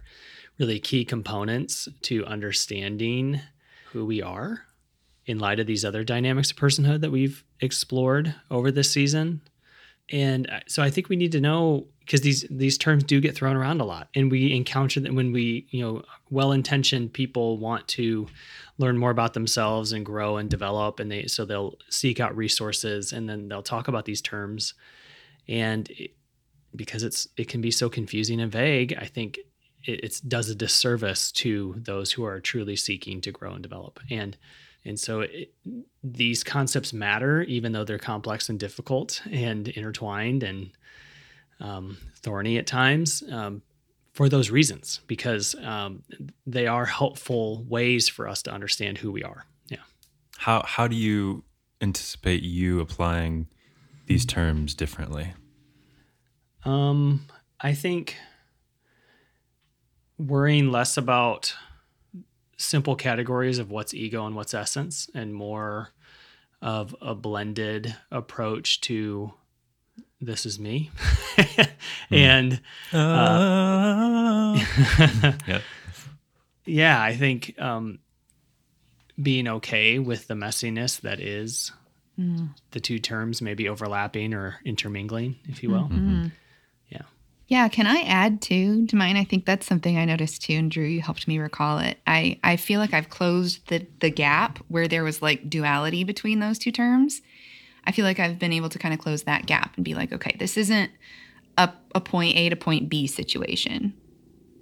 really key components to understanding who we are in light of these other dynamics of personhood that we've explored over this season. And uh, so I think we need to know because these these terms do get thrown around a lot, and we encounter them when we you know well-intentioned people want to learn more about themselves and grow and develop, and they so they'll seek out resources and then they'll talk about these terms, and it, because it's it can be so confusing and vague, I think it it's, does a disservice to those who are truly seeking to grow and develop, and and so it, these concepts matter, even though they're complex and difficult and intertwined and um, thorny at times um, for those reasons, because um, they are helpful ways for us to understand who we are. Yeah. How how do you anticipate you applying these terms differently? Um, I think worrying less about simple categories of what's ego and what's essence and more of a blended approach to this is me [laughs] hmm. and ah. uh, yeah. yeah i think um, being okay with the messiness that is hmm. the two terms maybe overlapping or intermingling if you will mm-hmm. Mm-hmm. yeah Yeah, can I add too to mine? I think that's something I noticed too, and Drew, you helped me recall it. I, I feel like I've closed the the gap where there was like duality between those two terms. I feel like I've been able to kind of close that gap and be like, okay, this isn't a, a point A to point B situation,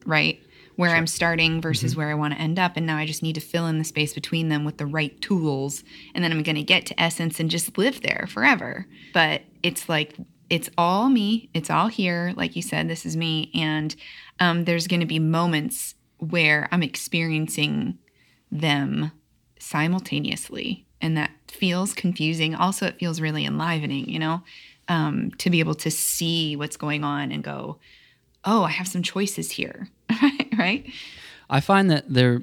right? Where I'm starting versus where I want to end up. And now I just need to fill in the space between them with the right tools. And then I'm going to get to essence and just live there forever. But it's like, it's all me. It's all here. Like you said, this is me. And um, there's going to be moments where I'm experiencing them simultaneously. And that feels confusing. Also, it feels really enlivening, you know, um, to be able to see what's going on and go, oh, I have some choices here. [laughs] right? I find that there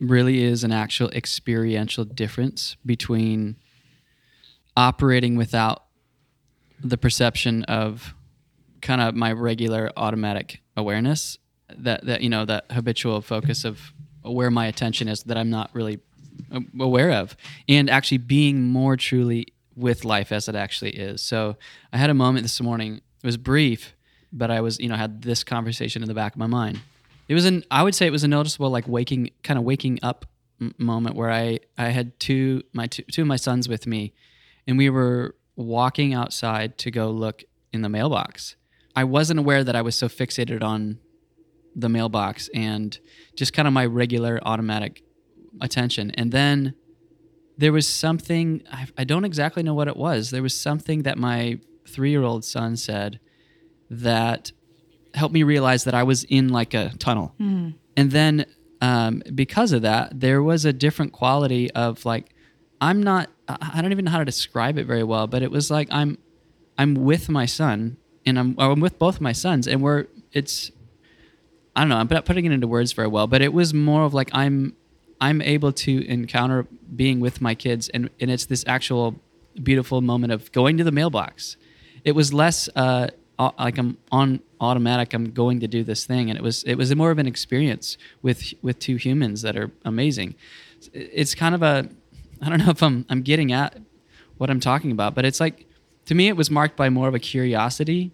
really is an actual experiential difference between operating without the perception of kind of my regular automatic awareness that that you know that habitual focus of where my attention is that I'm not really Uh, aware of and actually being more truly with life as it actually is. So I had a moment this morning. It was brief, but I was, you know, had this conversation in the back of my mind. It was an I would say it was a noticeable like waking kind of waking up m- moment where I I had two my two, two of my sons with me and we were walking outside to go look in the mailbox. I wasn't aware that I was so fixated on the mailbox and just kind of my regular automatic attention. And then there was something, I, I don't exactly know what it was. There was something that my three year old son said that helped me realize that I was in like a tunnel. And then um, because of that, there was a different quality of like, I'm not, I I don't even know how to describe it very well, but it was like I'm, I'm with my son and I'm, I'm with both my sons and we're, it's, I don't know, I'm not putting it into words very well, but it was more of like I'm I'm able to encounter being with my kids and, and it's this actual beautiful moment of going to the mailbox. It was less uh, like I'm on automatic, I'm going to do this thing. And it was it was more of an experience with with two humans that are amazing. It's kind of a I don't know if I'm I'm getting at what I'm talking about, but it's like to me it was marked by more of a curiosity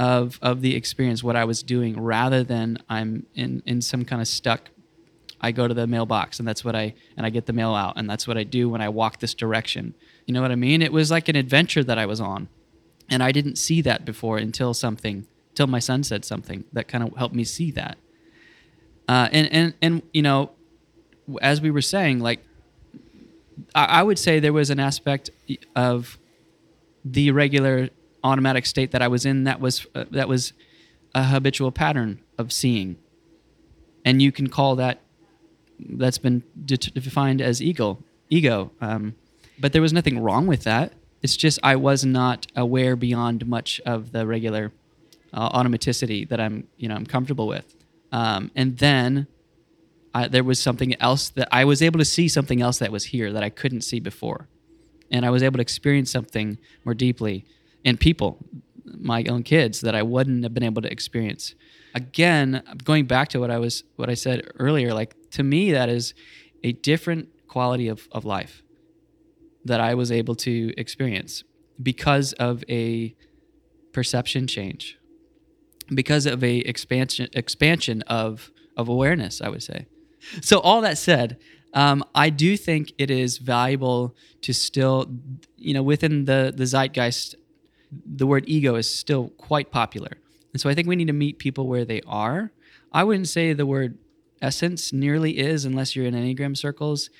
of of the experience, what I was doing, rather than I'm in in some kind of stuck. I go to the mailbox and that's what I and I get the mail out and that's what I do when I walk this direction. You know what I mean? It was like an adventure that I was on, and I didn't see that before until something, till my son said something that kind of helped me see that. Uh, and and and you know, as we were saying, like I, I would say there was an aspect of the regular automatic state that I was in that was uh, that was a habitual pattern of seeing, and you can call that that's been de- defined as ego. Ego, um, but there was nothing wrong with that. It's just I was not aware beyond much of the regular uh, automaticity that I'm you know I'm comfortable with, um, and then. I, there was something else that I was able to see something else that was here that I couldn't see before and I was able to experience something more deeply in people, my own kids, that I wouldn't have been able to experience. Again, going back to what I was what I said earlier, like to me that is a different quality of, of life that I was able to experience because of a perception change, because of a expansion expansion of of awareness, I would say. So all that said, um, I do think it is valuable to still, you know, within the the zeitgeist, the word ego is still quite popular, and so I think we need to meet people where they are. I wouldn't say the word essence nearly is unless you're in enneagram circles,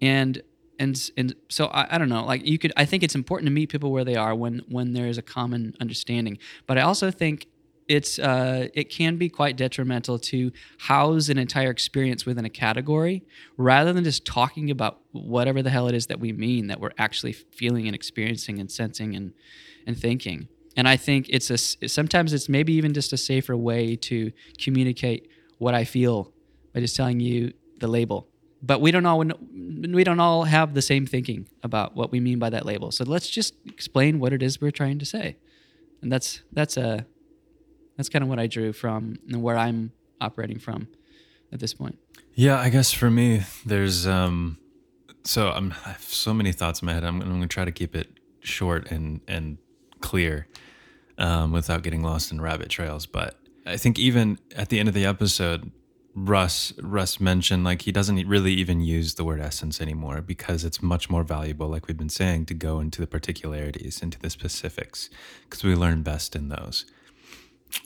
and and and so I, I don't know. Like you could, I think it's important to meet people where they are when when there is a common understanding. But I also think it's uh, it can be quite detrimental to house an entire experience within a category rather than just talking about whatever the hell it is that we mean that we're actually feeling and experiencing and sensing and and thinking. And I think it's a sometimes it's maybe even just a safer way to communicate what I feel by just telling you the label. But we don't all we don't all have the same thinking about what we mean by that label. So let's just explain what it is we're trying to say. And that's that's a that's kind of what I drew from and where I'm operating from at this point. Yeah, I guess for me, there's um, so I'm I have so many thoughts in my head. I'm, I'm going to try to keep it short and and clear, um, without getting lost in rabbit trails. But I think even at the end of the episode, Russ Russ mentioned like he doesn't really even use the word essence anymore because it's much more valuable, like we've been saying, to go into the particularities, into the specifics, because we learn best in those.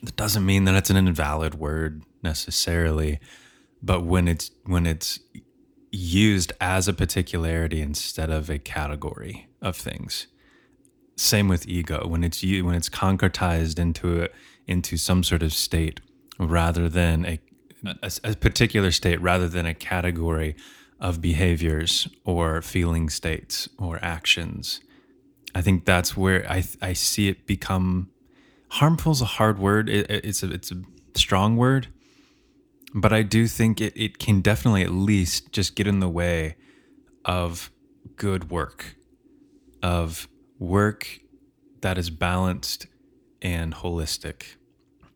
That doesn't mean that it's an invalid word necessarily, but when it's when it's used as a particularity instead of a category of things. Same with ego when it's when it's concretized into a, into some sort of state rather than a, a a particular state rather than a category of behaviors or feeling states or actions. I think that's where I I see it become harmful is a hard word. It, it- it's a it's a strong word, but I do think it, it can definitely at least just get in the way of good work, of work that is balanced and holistic.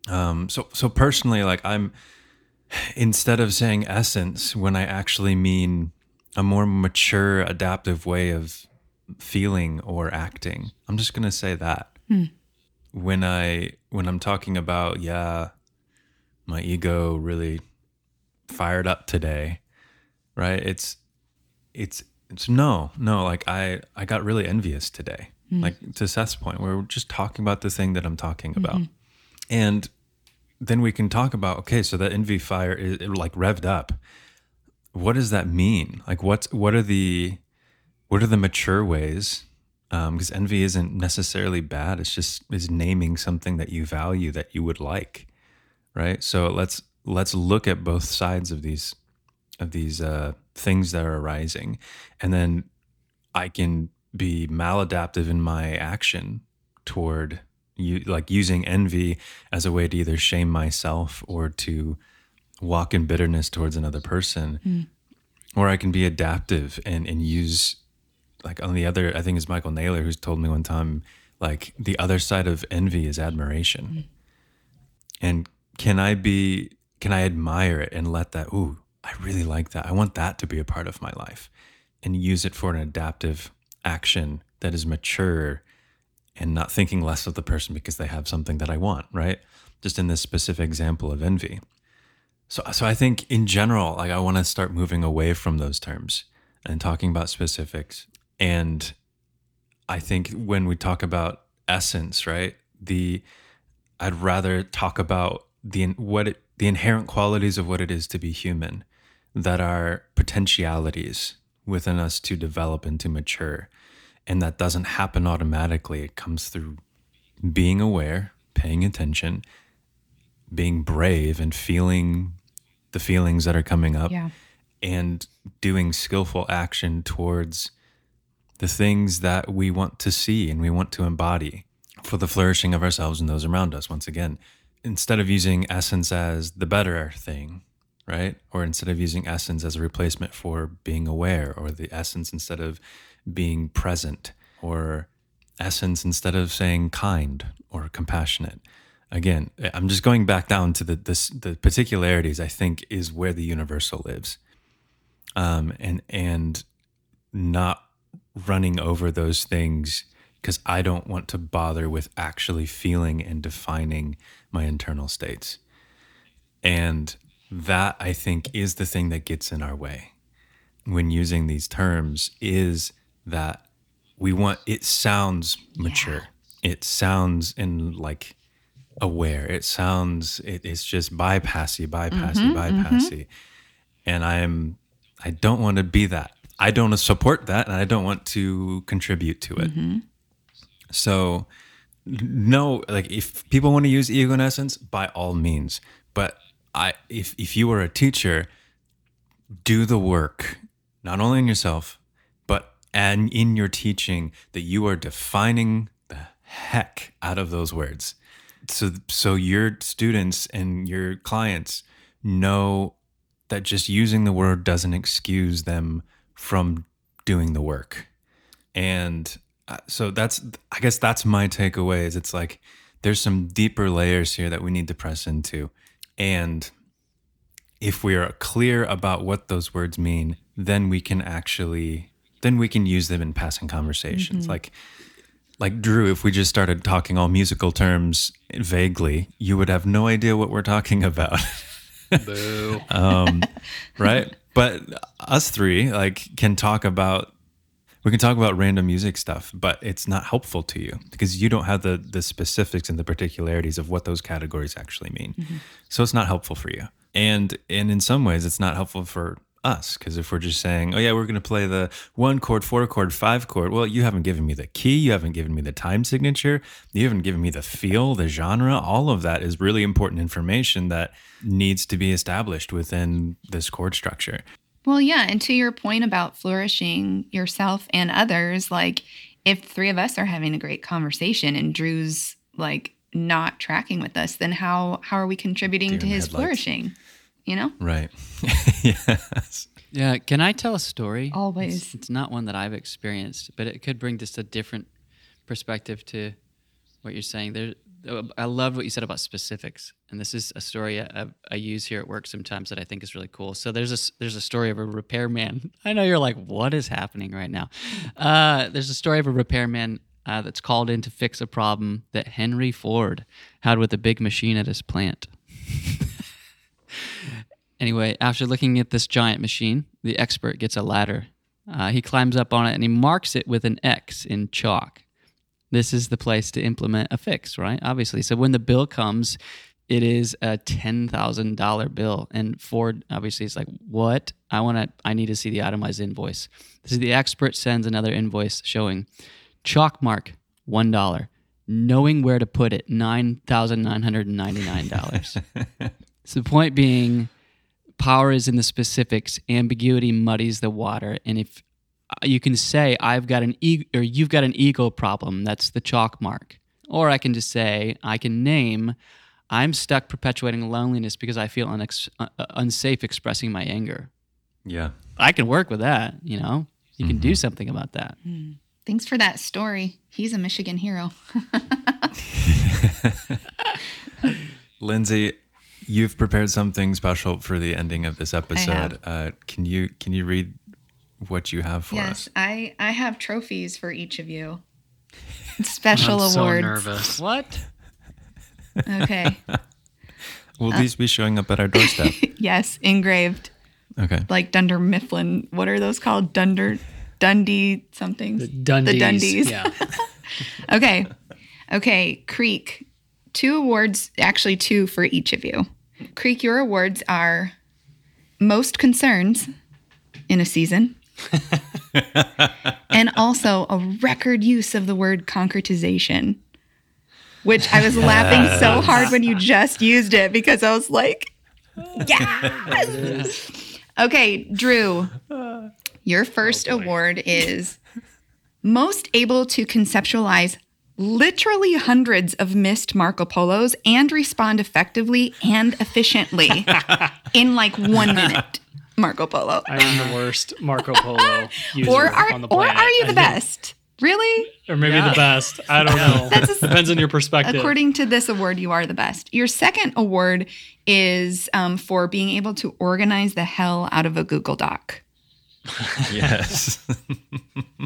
Um, so so personally, like I'm instead of saying essence when I actually mean a more mature, adaptive way of feeling or acting. I'm just gonna say that hmm. when I when I'm talking about yeah, my ego really fired up today, right? It's it's it's no no like I I got really envious today. Hmm. Like to Seth's point, where we're just talking about the thing that I'm talking about, mm-hmm. and then we can talk about okay, so that envy fire is like revved up. What does that mean? Like what's what are the what are the mature ways because envy isn't necessarily bad it's just is naming something that you value that you would like right so let's let's look at both sides of these of these uh, things that are arising and then i can be maladaptive in my action toward you like using envy as a way to either shame myself or to walk in bitterness towards another person. Mm. Or i can be adaptive and and use like on the other i think it's michael naylor who's told me one time like the other side of envy is admiration. Mm. And can i be can i admire it and let that ooh i really like that. I want that to be a part of my life. And use it for an adaptive action that is mature and not thinking less of the person because they have something that i want right? Just in this specific example of envy. So, so I think in general, like I want to start moving away from those terms and talking about specifics. And I think when we talk about essence, right, the I'd rather talk about the what it, the inherent qualities of what it is to be human, that are potentialities within us to develop and to mature, and that doesn't happen automatically. It comes through being aware, paying attention, being brave and feeling the feelings that are coming up Yeah. and doing skillful action towards the things that we want to see and we want to embody for the flourishing of ourselves and those around us once again instead of using essence as the better thing right or instead of using essence as a replacement for being aware or the essence instead of being present or essence instead of saying kind or compassionate. Again i'm just going back down to the this, the particularities i think is where the universal lives. Um, and and not running over those things because i don't want to bother with actually feeling and defining my internal states. And that i think is the thing that gets in our way when using these terms is that we want it sounds mature. It sounds in like aware. It sounds it, it's just bypassy bypassy mm-hmm, bypassy. Mm-hmm. and i'm i don't want to be that. I don't support that and i don't want to contribute to it. Mm-hmm. So no like if people want to use ego in essence by all means. But i if if you were a teacher do the work not only in yourself and in your teaching that you are defining the heck out of those words. So so your students and your clients know that just using the word doesn't excuse them from doing the work. And uh, so that's i guess that's my takeaway is it's like there's some deeper layers here that we need to press into. And if we are clear about what those words mean then we can actually then we can use them in passing conversations like like Drew, if we just started talking all musical terms vaguely, you would have no idea what we're talking about. Boo. [laughs] um, right? But us three like can talk about we can talk about random music stuff, but it's not helpful to you because you don't have the the specifics and the particularities of what those categories actually mean. So it's not helpful for you. And and in some ways it's not helpful for us because if we're just saying, "Oh yeah, we're going to play the one chord, four chord, five chord," well, you haven't given me the key, you haven't given me the time signature, you haven't given me the feel, the genre. All of that is really important information that needs to be established within this chord structure. Well, yeah. And to your point about flourishing yourself and others, like if three of us are having a great conversation and Drew's like not tracking with us, then how how are we contributing Deer to his headlights. flourishing? You know? Right. [laughs] yes. Yeah, can I tell a story? Always. It's, it's not one that I've experienced, but it could bring just a different perspective to what you're saying. There, I love what you said about specifics, and this is a story I, I use here at work sometimes that I think is really cool. So there's a s- there's a story of a repairman. [laughs] I know you're like, what is happening right now? Uh, there's a story of a repairman uh, that's called in to fix a problem that Henry Ford had with a big machine at his plant. Anyway, after looking at this giant machine, the expert gets a ladder. Uh, he climbs up on it and he marks it with an X in chalk. This is the place to implement a fix, right? Obviously. So when the bill comes, it is a ten thousand dollar bill, and Ford obviously is like, "What? I want to. I need to see the itemized invoice." This is the expert sends another invoice showing chalk mark one dollar, knowing where to put it nine thousand nine hundred and ninety nine dollars. [laughs] so the point being, power is in the specifics. Ambiguity muddies the water, and if uh, you can say I've got an ego or you've got an ego problem, that's the chalk mark. Or I can just say I can name I'm stuck perpetuating loneliness because I feel unex- uh, uh, unsafe expressing my anger. Yeah. I can work with that, you know. You can do something about that. Thanks for that story. He's a Michigan hero. [laughs] [laughs] Lindsey, you've prepared something special for the ending of this episode. Uh, can you can you read what you have for yes, us? I I have trophies for each of you. [laughs] Special I'm so nervous. What? Okay. [laughs] Will these be showing up at our doorstep? [laughs] yes, engraved Okay. like Dunder Mifflin. What are those called? Dunder Dundee something. The Dundies. The Dundies. Yeah. Okay. Okay, Creek. Two awards, actually two for each of you. Creek, your awards are most concerns in a season. [laughs] and also a record use of the word concretization, which I was laughing so hard when you just used it because I was like, yes. okay, Drew, your first oh, award is most able to conceptualize literally hundreds of missed Marco Polos and respond effectively and efficiently [laughs] in like one minute. Marco Polo. I am the worst Marco [laughs] Polo user Or are on the planet. or are you the best? Really? Or maybe the best. I don't know. Depends on your perspective. According to this award, you are the best. Your second award is um, for being able to organize the hell out of a Google Doc. [laughs] yes.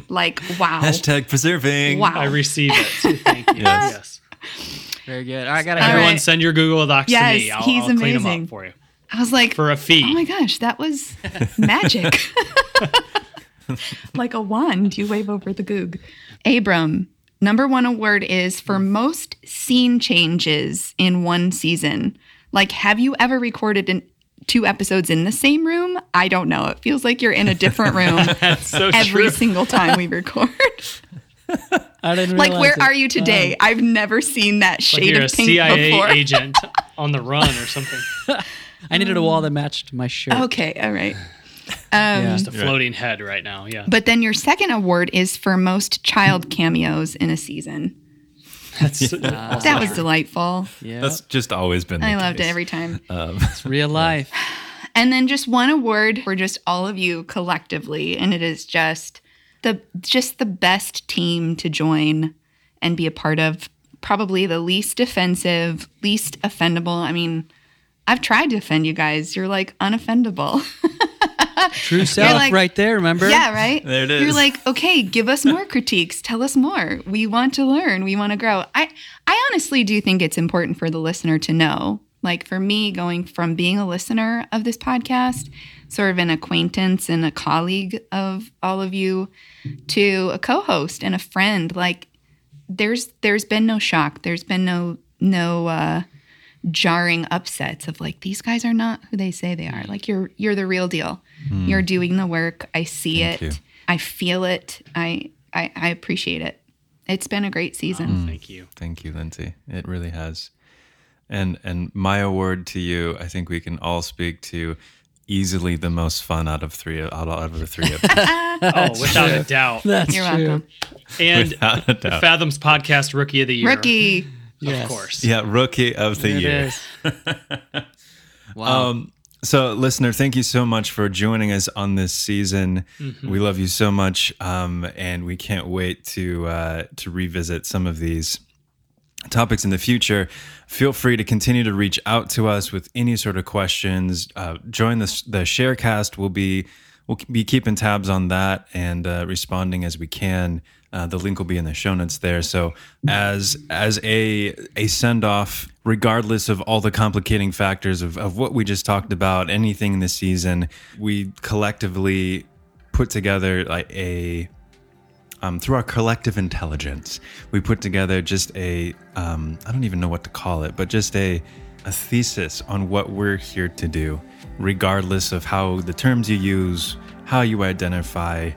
Like, wow. Hashtag preserving. Wow. I receive it. Thank you. Yes. yes. Very good. I gotta All hear Everyone, right. send your Google Docs Yes, to me. I'll, he's I'll clean them amazing. up for you I was like, for a fee. oh my gosh, that was magic. [laughs] like a wand, you wave over the goog. Abram, number one award is for most scene changes in one season. Like, have you ever recorded in two episodes in the same room? I don't know. It feels like you're in a different room [laughs] so every true. single time we record. [laughs] I didn't like, where it. are you today? Um, I've never seen that Like shade you're of pink CIA before. agent [laughs] on the run or something. I needed a wall that matched my shirt. Okay, all right. Yeah. Um, Just a floating head right now. Yeah. But then your second award is for most child hmm. cameos in a season. [laughs] That's That was delightful. Yeah. That's just always been. The I loved it every time. Um, [laughs] It's real life. And then just one award for just all of you collectively, and it is just the just the best team to join and be a part of. Probably the least defensive, least offendable. I mean, I've tried to offend you guys. You're like unoffendable. [laughs] True self like- right there, remember? Yeah, right? There it is. You're like, okay, give us more critiques. Tell us more. We want to learn. We want to grow. I I honestly do think it's important for the listener to know. Like for me, going from being a listener of this podcast, sort of an acquaintance and a colleague of all of you, to a co-host and a friend, like there's there's been no shock. There's been no no uh jarring upsets of like these guys are not who they say they are. Like you're you're the real deal. Hmm. You're doing the work. I see Thank it. you. I feel it. I, I I appreciate it. It's been a great season. Mm. Thank you. Thank you, Lindsey. It really has. And and my award to you, I think we can all speak to easily the most fun out of three out of the three of us. [laughs] [laughs] Oh, without a doubt. That's You're true. welcome. And Without a doubt. Fathoms podcast Rookie of the Year. Rookie. Yes. Of course. Yeah, rookie of the It year. is. [laughs] wow. Um, so, listener, thank you so much for joining us on this season. We love you so much, um, and we can't wait to uh, to revisit some of these topics in the future. Feel free to continue to reach out to us with any sort of questions. Uh, join the the Sharecast. We'll be we'll be keeping tabs on that and uh, responding as we can. Uh, the link will be in the show notes there. So as as a a send off, regardless of all the complicating factors of, of what we just talked about, anything in this season, we collectively put together like a um, through our collective intelligence, we put together just a um, I don't even know what to call it, but just a a thesis on what we're here to do, regardless of how the terms you use, how you identify,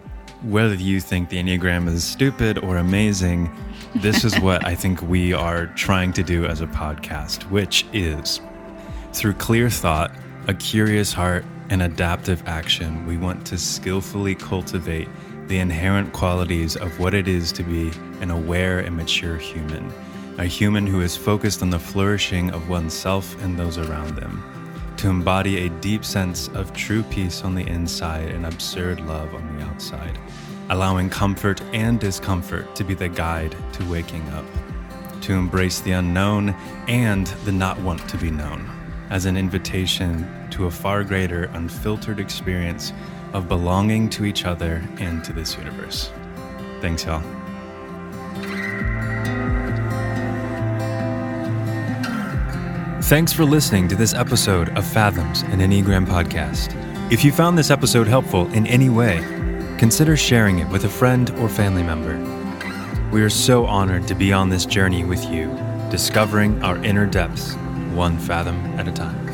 whether you think the Enneagram is stupid or amazing. This is what I think we are trying to do as a podcast, which is through clear thought, a curious heart, and adaptive action, we want to skillfully cultivate the inherent qualities of what it is to be an aware and mature human, a human who is focused on the flourishing of oneself and those around them, to embody a deep sense of true peace on the inside and absurd love on the outside, allowing comfort and discomfort to be the guide to waking up to embrace the unknown and the not want to be known as an invitation to a far greater unfiltered experience of belonging to each other and to this universe. Thanks, y'all. Thanks for listening to this episode of Fathoms, an Enneagram podcast. If you found this episode helpful in any way, consider sharing it with a friend or family member. We are so honored to be on this journey with you, discovering our inner depths, one fathom at a time.